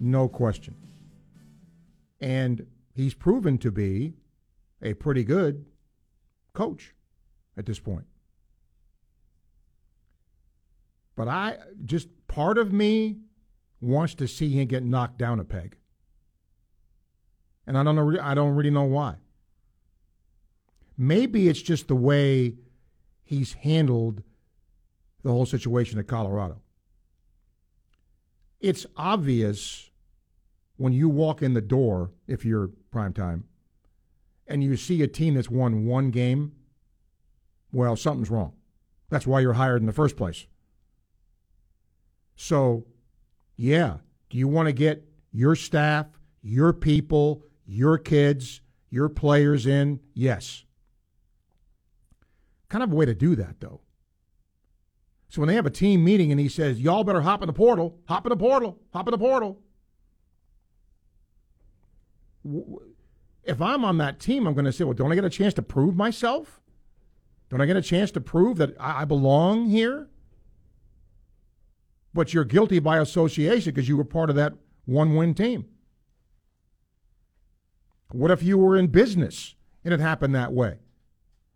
No question. And he's proven to be a pretty good coach at this point. But I just part of me wants to see him get knocked down a peg. And I don't know I don't really know why. Maybe it's just the way he's handled the whole situation at Colorado. It's obvious when you walk in the door, if you're prime time, and you see a team that's won one game, well, something's wrong. That's why you're hired in the first place. So, yeah, do you want to get your staff, your people, your kids, your players in? Yes. Kind of a way to do that, though. So when they have a team meeting and he says, Y'all better hop in the portal, hop in the portal, hop in the portal. If I'm on that team, I'm going to say, Well, don't I get a chance to prove myself? Don't I get a chance to prove that I belong here? But you're guilty by association because you were part of that one win team. What if you were in business and it happened that way?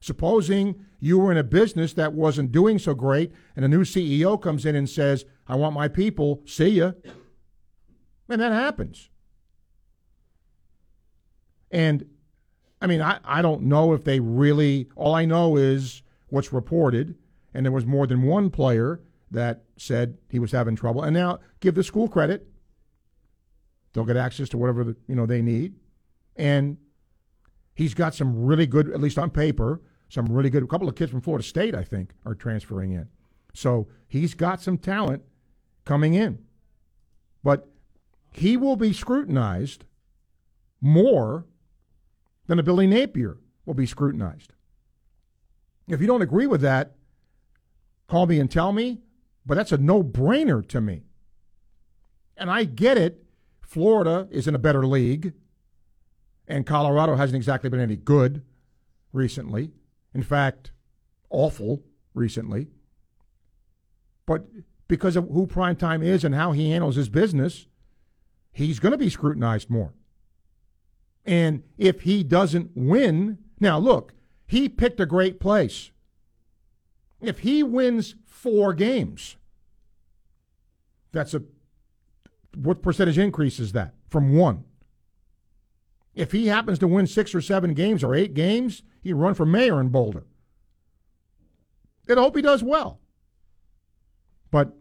Supposing you were in a business that wasn't doing so great and a new CEO comes in and says, I want my people, see ya. And that happens. And I mean, I, I don't know if they really, all I know is what's reported, and there was more than one player that said he was having trouble. And now give the school credit. They'll get access to whatever you know they need. And he's got some really good, at least on paper, some really good. A couple of kids from Florida State, I think, are transferring in. So he's got some talent coming in. But he will be scrutinized more than a Billy Napier will be scrutinized. If you don't agree with that, call me and tell me, but that's a no brainer to me. And I get it. Florida is in a better league, and Colorado hasn't exactly been any good recently. In fact, awful recently. But because of who Primetime is and how he handles his business, he's going to be scrutinized more. And if he doesn't win, now look, he picked a great place. If he wins four games, that's a what percentage increase is that from one? If he happens to win six or seven games or eight games, he'd run for mayor in Boulder. And I hope he does well. But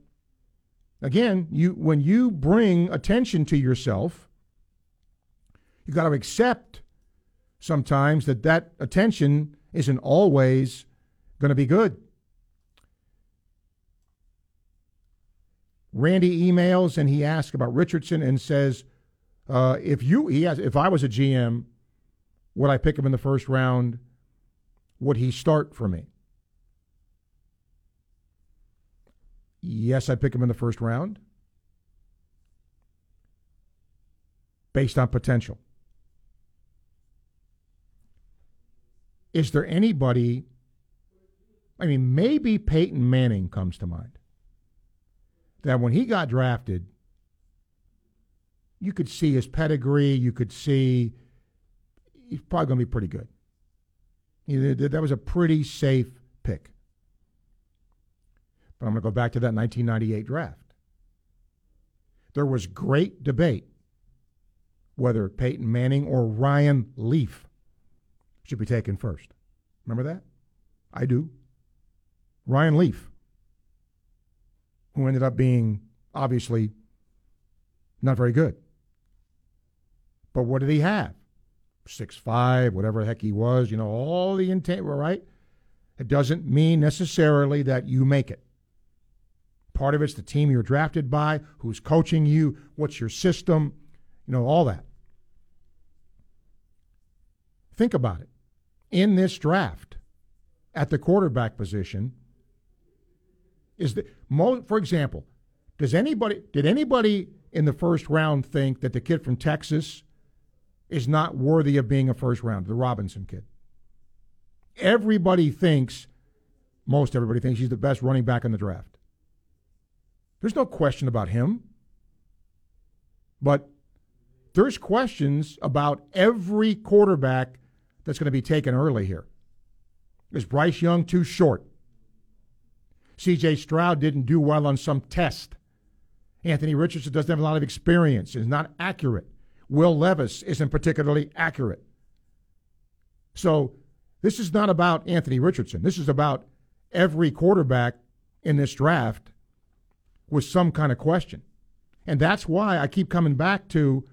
again, you when you bring attention to yourself, you got to accept sometimes that that attention isn't always going to be good. Randy emails and he asks about Richardson and says, uh, "If you he has if I was a GM, would I pick him in the first round? Would he start for me?" Yes, I'd pick him in the first round based on potential. Is there anybody? I mean, maybe Peyton Manning comes to mind. That when he got drafted, you could see his pedigree. You could see he's probably going to be pretty good. That was a pretty safe pick. But I'm going to go back to that 1998 draft. There was great debate whether Peyton Manning or Ryan Leaf should be taken first. Remember that? I do. Ryan Leaf, who ended up being obviously not very good. But what did he have? Six five, whatever the heck he was, you know, all the intent, right? It doesn't mean necessarily that you make it. Part of it's the team you're drafted by, who's coaching you, what's your system, you know, all that. Think about it. In this draft, at the quarterback position, is the for example, does anybody did anybody in the first round think that the kid from Texas is not worthy of being a first round, the Robinson kid? Everybody thinks, most everybody thinks he's the best running back in the draft. There's no question about him. But there's questions about every quarterback that's going to be taken early here. Is Bryce Young too short? CJ Stroud didn't do well on some test. Anthony Richardson doesn't have a lot of experience, is not accurate. Will Levis isn't particularly accurate. So this is not about Anthony Richardson. This is about every quarterback in this draft with some kind of question. And that's why I keep coming back to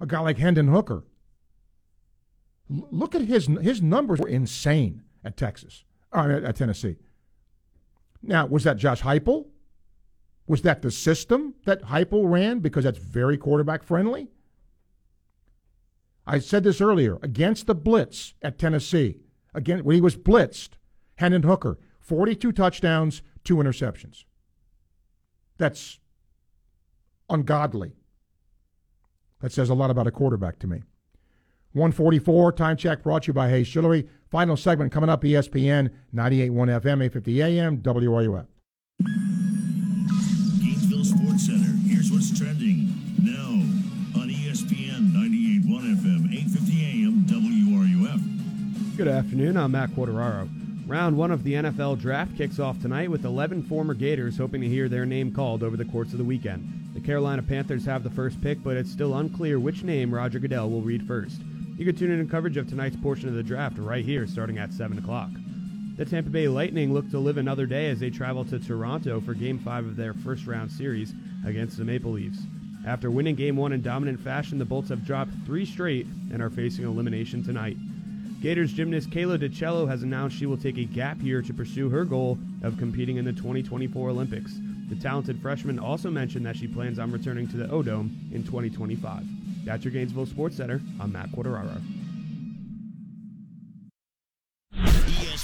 a guy like Hendon Hooker. Look at his his numbers were insane at Texas, or at, at Tennessee. Now, was that Josh Heupel? Was that the system that Heupel ran because that's very quarterback friendly? I said this earlier against the blitz at Tennessee. Again, when he was blitzed, Hendon Hooker, 42 touchdowns, two interceptions. That's ungodly. That says a lot about a quarterback to me. 144 time check brought to you by Hayes Jewelry. Final segment coming up ESPN 98.1 FM, 850 AM, WRUF. Good afternoon. I'm Matt Quateraro. Round one of the NFL draft kicks off tonight with 11 former Gators hoping to hear their name called over the course of the weekend. The Carolina Panthers have the first pick, but it's still unclear which name Roger Goodell will read first. You can tune in coverage of tonight's portion of the draft right here starting at 7 o'clock. The Tampa Bay Lightning look to live another day as they travel to Toronto for Game 5 of their first round series against the Maple Leafs. After winning Game 1 in dominant fashion, the Bolts have dropped three straight and are facing elimination tonight. Gators gymnast Kayla DiCello has announced she will take a gap year to pursue her goal of competing in the 2024 Olympics. The talented freshman also mentioned that she plans on returning to the O Dome in 2025. That's your Gainesville Sports Center. I'm Matt Quateraro.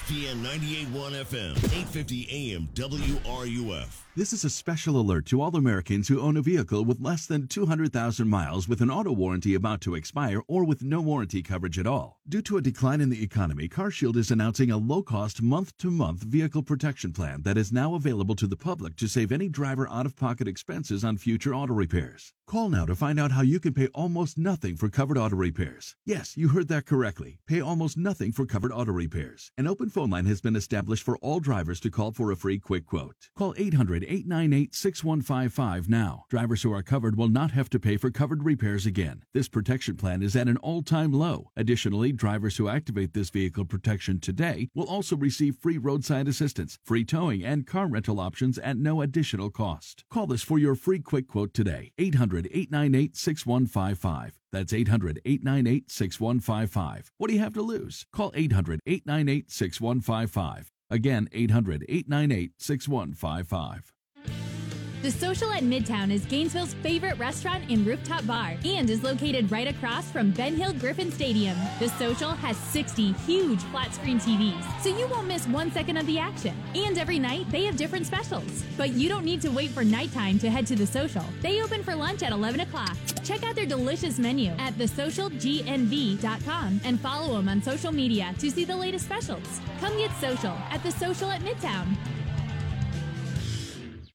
ESPN 98.1 FM, 850 AM WRUF. This is a special alert to all Americans who own a vehicle with less than 200,000 miles with an auto warranty about to expire or with no warranty coverage at all. Due to a decline in the economy, CarShield is announcing a low-cost month-to-month vehicle protection plan that is now available to the public to save any driver out-of-pocket expenses on future auto repairs. Call now to find out how you can pay almost nothing for covered auto repairs. Yes, you heard that correctly. Pay almost nothing for covered auto repairs. An open phone line has been established for all drivers to call for a free quick quote. Call 800 898 6155 now. Drivers who are covered will not have to pay for covered repairs again. This protection plan is at an all time low. Additionally, drivers who activate this vehicle protection today will also receive free roadside assistance, free towing, and car rental options at no additional cost. Call us for your free quick quote today. 800 898 6155. That's 800 898 6155. What do you have to lose? Call 800 898 6155. Again, 800 898 6155. The Social at Midtown is Gainesville's favorite restaurant and rooftop bar and is located right across from Ben Hill Griffin Stadium. The Social has 60 huge flat screen TVs, so you won't miss one second of the action. And every night, they have different specials. But you don't need to wait for nighttime to head to The Social. They open for lunch at 11 o'clock. Check out their delicious menu at thesocialgnv.com and follow them on social media to see the latest specials. Come get social at The Social at Midtown.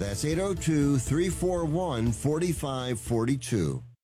That's 802 341 4542.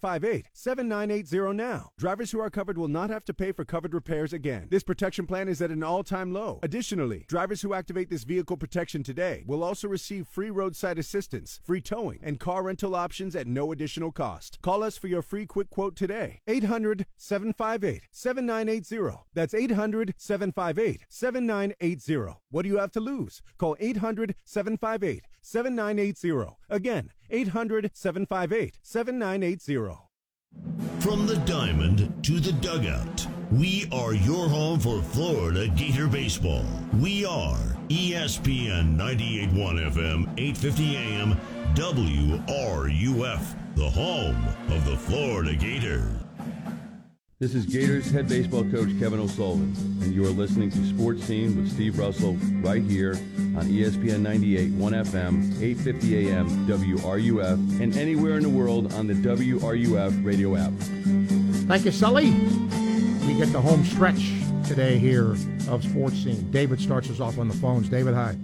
758 7980 now. Drivers who are covered will not have to pay for covered repairs again. This protection plan is at an all time low. Additionally, drivers who activate this vehicle protection today will also receive free roadside assistance, free towing, and car rental options at no additional cost. Call us for your free quick quote today. 800 758 7980. That's 800 758 7980. What do you have to lose? Call 800 758 7980. Again, 800 758 7980. From the diamond to the dugout, we are your home for Florida Gator Baseball. We are ESPN 98.1 FM, 850 AM, WRUF, the home of the Florida Gators. This is Gators head baseball coach Kevin O'Sullivan, and you are listening to Sports Scene with Steve Russell right here on ESPN 98, 1 FM, 850 AM, WRUF, and anywhere in the world on the WRUF radio app. Thank you, Sully. We get the home stretch today here of Sports Scene. David starts us off on the phones. David, hi.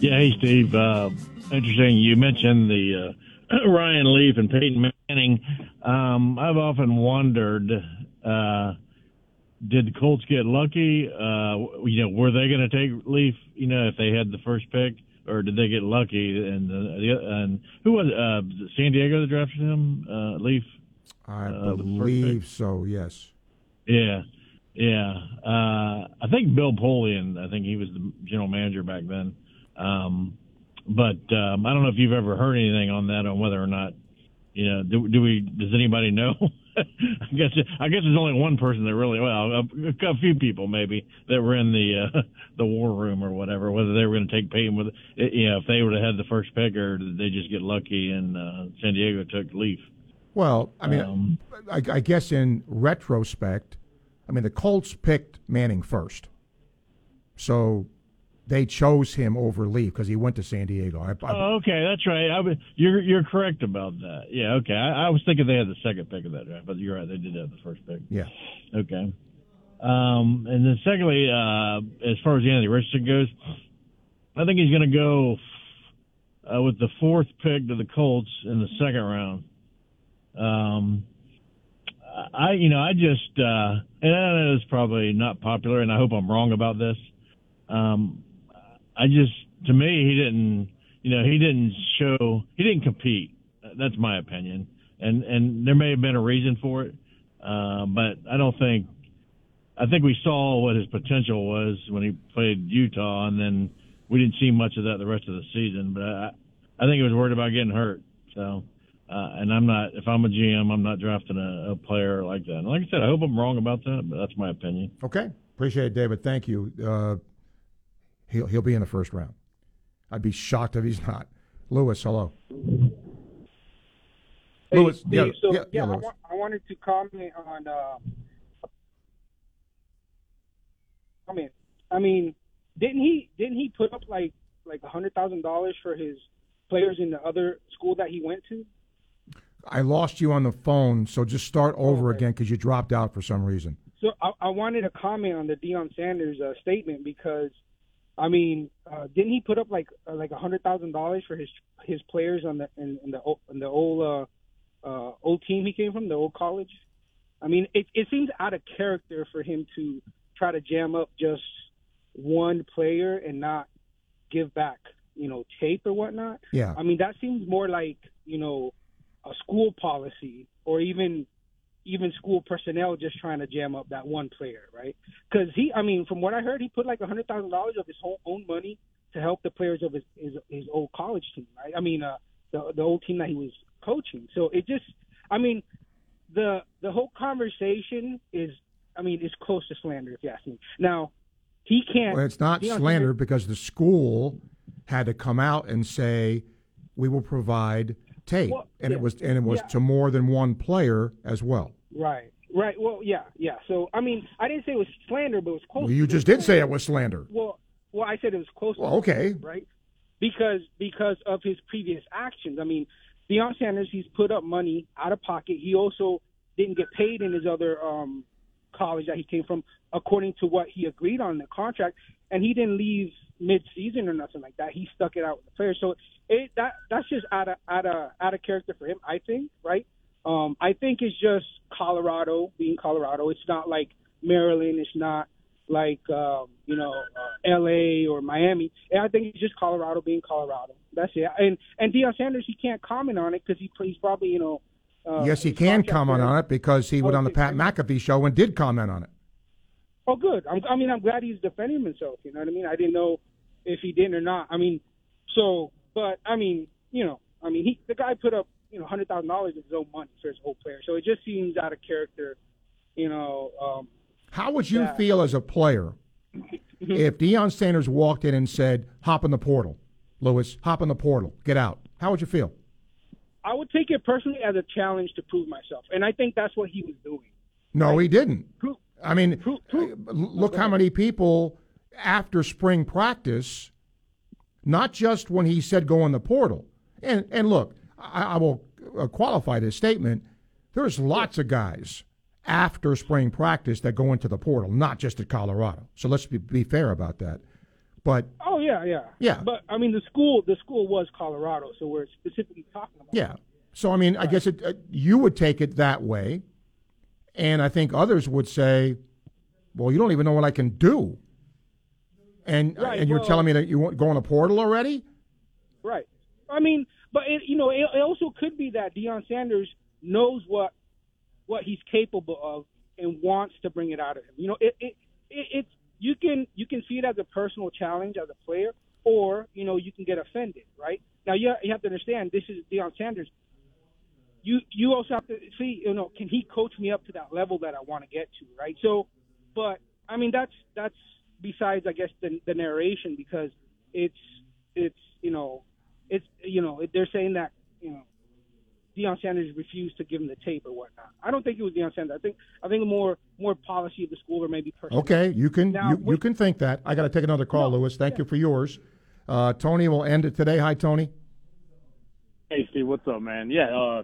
Yeah, hey Steve. Uh, interesting. You mentioned the uh, Ryan Leaf and Peyton Um, I've often wondered, uh, did the Colts get lucky? Uh, you know, were they going to take Leaf? You know, if they had the first pick, or did they get lucky? And uh, and who was uh, San Diego that drafted him? Uh, Leaf. I Uh, believe so. Yes. Yeah, yeah. Uh, I think Bill Polian. I think he was the general manager back then. Um, but um, I don't know if you've ever heard anything on that on whether or not you know. Do, do we? Does anybody know? I guess I guess there's only one person that really well, a, a few people maybe that were in the uh, the war room or whatever. Whether they were going to take Peyton with, you know, if they would have had the first pick, or did they just get lucky and uh, San Diego took Leaf? Well, I mean, Um, I, I guess in retrospect, I mean the Colts picked Manning first, so they chose him over Leaf because he went to San Diego. I, I, Oh, okay, that's right. I you're you're correct about that. Yeah, okay. I, I was thinking they had the second pick of that draft, but you're right. They did have the first pick. yeah. Okay. Um, and then secondly, uh, as far as Anthony Richardson goes, I think he's going to go uh, with the fourth pick to the Colts in the second round. Um, I, you know, I just, uh, and I know it's probably not popular, and I hope I'm wrong about this. Um, I just, to me, he didn't, you know, he didn't show, he didn't compete. That's my opinion, and and there may have been a reason for it, uh, but I don't think. I think we saw what his potential was when he played Utah, and then we didn't see much of that the rest of the season. But I, I think he was worried about getting hurt. So, uh, and I'm not. If I'm a GM, I'm not drafting a, a player like that. And like I said, I hope I'm wrong about that, but that's my opinion. Okay, appreciate it, David. Thank you. Uh, he'll he'll be in the first round. I'd be shocked if he's not. Lewis, hello. Hey, Lewis, yeah, so yeah, yeah, yeah, I, wa- I wanted to comment on. Uh, I mean, I mean, didn't he didn't he put up like like a hundred thousand dollars for his players in the other school that he went to? I lost you on the phone, so just start over again because you dropped out for some reason. So I, I wanted to comment on the Deion Sanders uh, statement because, I mean, uh, didn't he put up like uh, like a hundred thousand dollars for his his players on the in, in the in the old uh, uh, old team he came from, the old college? I mean, it it seems out of character for him to try to jam up just one player and not give back, you know, tape or whatnot. Yeah. I mean, that seems more like you know a school policy or even even school personnel just trying to jam up that one player, right? Because he, I mean, from what I heard, he put like a hundred thousand dollars of his whole own money to help the players of his his, his old college team, right? I mean, uh, the the old team that he was coaching. So it just, I mean, the the whole conversation is, I mean, is close to slander if you ask me. Now, he can't. Well, it's not slander because the school had to come out and say we will provide tape, Well, and yeah, it was and it was yeah. to more than one player as well. Right, right. Well, yeah, yeah. So I mean, I didn't say it was slander, but it was close. Well, you just did say it was slander. Well, well, I said it was close. to Well, okay. right? Because because of his previous actions. I mean, Deion Sanders, he's put up money out of pocket. He also didn't get paid in his other um, college that he came from, according to what he agreed on in the contract, and he didn't leave mid-season or nothing like that. He stuck it out with the players. So it that that's just out of out of out of character for him, I think, right? Um, I think it's just Colorado being Colorado. It's not like Maryland. It's not like um, you know uh, L.A. or Miami. And I think it's just Colorado being Colorado. That's it. And and Deion Sanders, he can't comment on it because he he's probably you know. Uh, yes, he can comment on it because he went on the Pat McAfee show and did comment on it. Oh, good. I'm, I mean, I'm glad he's defending himself. You know what I mean? I didn't know if he did or not. I mean, so, but I mean, you know, I mean, he the guy put up you know hundred thousand dollars of his own money for his whole player, so it just seems out of character. You know, um, How would you Yeah. feel as a player if Deion Sanders walked in and said, "Hop in the portal, Lewis, hop in the portal, get out"? How would you feel? I would take it personally as a challenge to prove myself, and I think that's what he was doing. No, he didn't. Who- I mean, look how many people after spring practice, not just when he said go in the portal. And and look, I, I will uh, qualify this statement. There's lots of guys after spring practice that go into the portal, not just at Colorado. So let's be, be fair about that. But Oh yeah, yeah, Yeah. But I mean, the school the school was Colorado, so we're specifically talking about. yeah, so I mean, I guess it, uh, you would take it that way, and I think others would say, "Well, you don't even know what I can do," and Right, and you're well- telling me that you want go on a portal already. Right. I mean, but it, you know, it, it also could be that Deion Sanders knows what what he's capable of and wants to bring it out of him. You know, it, it, it it's you can you can see it as a personal challenge as a player, or you know, you can get offended. Right now, you you have to understand this is Deion Sanders. You you also have to see, you know, can he coach me up to that level that I want to get to? Right. So, but I mean, that's that's besides, I guess, the, the narration because it's it's you know it's you know they're saying that you know Deion Sanders refused to give him the tape or whatnot. I don't think it was Deion Sanders. I think I think more more policy of the school or maybe personal. Okay, you can Now, you, we- you can think that. I got to take another call, Lewis. Thank you for yours. Uh, Tony will end it today. Hi, Tony. Hey, Steve, what's up, man? Yeah, uh,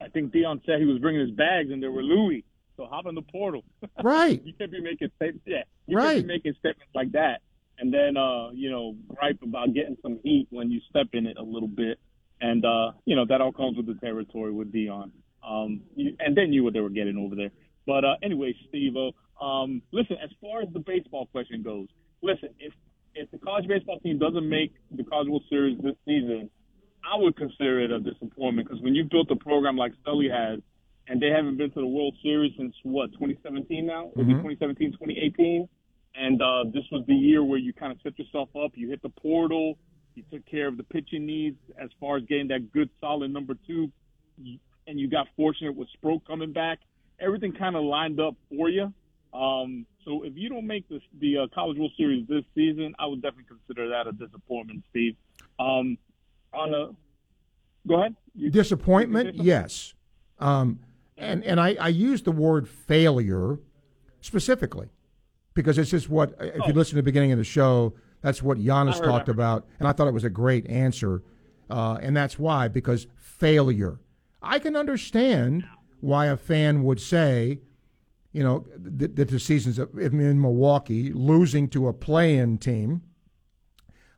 I think Deion said he was bringing his bags and there were Louis. So hop in the portal. Right. you can't be making statements. Yeah, you Right. can't be making statements like that, and then uh, you know gripe about getting some heat when you step in it a little bit, and uh, you know that all comes with the territory with Deion. Um, you, and they knew what they were getting over there. But uh, anyway, Steve, um, listen. As far as the baseball question goes, listen. If if the college baseball team doesn't make the College World Series this season, I would consider it a disappointment because when you built a program like Sully has, and they haven't been to the World Series since what 2017 now, Mhm. 2017, 2018, and uh, this was the year where you kind of set yourself up. You hit the portal, you took care of the pitching needs as far as getting that good, solid number two, and you got fortunate with Sproat coming back. Everything kind of lined up for you. Um, so if you don't make the, the uh, College World Series this season, I would definitely consider that a disappointment, Steve. Um, on a go ahead. You- Disappointment, yes. Um, and and I, I use the word failure specifically because it's just what, if you listen to the beginning of the show, that's what Giannis talked about. And I thought it was a great answer. Uh, and that's why, because failure. I can understand why a fan would say, you know, that, that the season's in Milwaukee, losing to a play in team.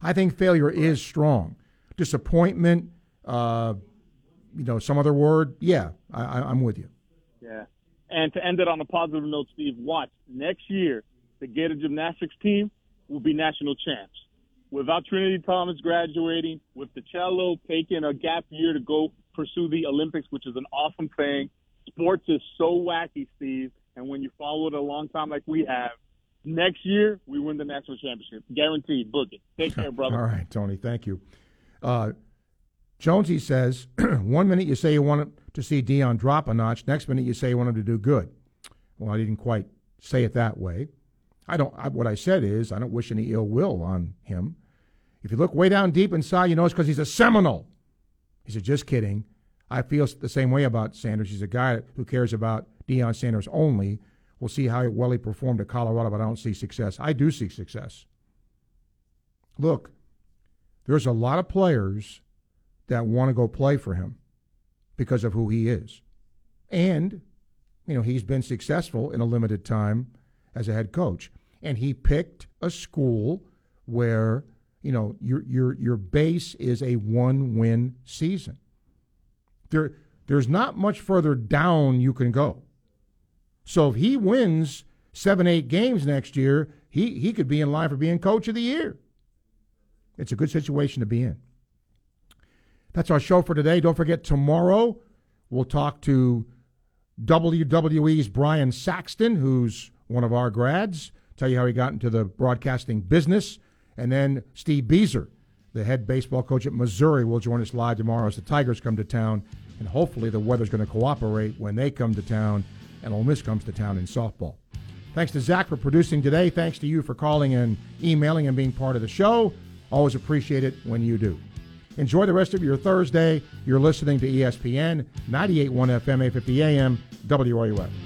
I think failure is strong. Disappointment, uh, you know, some other word, yeah, I, I, I'm with you. Yeah. And to end it on a positive note, Steve, watch next year the Gator gymnastics team will be national champs. Without Trinity Thomas graduating, with the cello taking a gap year to go pursue the Olympics, which is an awesome thing. Sports is so wacky, Steve, and when you follow it a long time like we have, next year we win the national championship, guaranteed. Book it. Take care, brother. All right, Tony, thank you. Uh, Jonesy says, one minute you say you want to see Deion drop a notch, next minute you say you want him to do good. Well, I didn't quite say it that way. I don't. I, what I said is I don't wish any ill will on him. If you look way down deep inside, you know it's because he's a Seminole. He said, just kidding. I feel the same way about Sanders. He's a guy who cares about Deion Sanders only. We'll see how well he performed at Colorado, but I don't see success. I do see success. Look, there's a lot of players that want to go play for him because of who he is. And, you know, he's been successful in a limited time as a head coach. And he picked a school where, you know, your your your base is a one win season. There there's not much further down you can go. So if he wins seven, eight games next year, he, he could be in line for being coach of the year. It's a good situation to be in. That's our show for today. Don't forget, tomorrow we'll talk to WWE's Byron Saxton, who's one of our grads, tell you how he got into the broadcasting business. And then Steve Bieser, the head baseball coach at Missouri, will join us live tomorrow as the Tigers come to town. And hopefully the weather's going to cooperate when they come to town and Ole Miss comes to town in softball. Thanks to Zach for producing today. Thanks to you for calling and emailing and being part of the show. Always appreciate it when you do. Enjoy the rest of your Thursday. You're listening to ESPN 98.1 FM, 850 AM. WRUF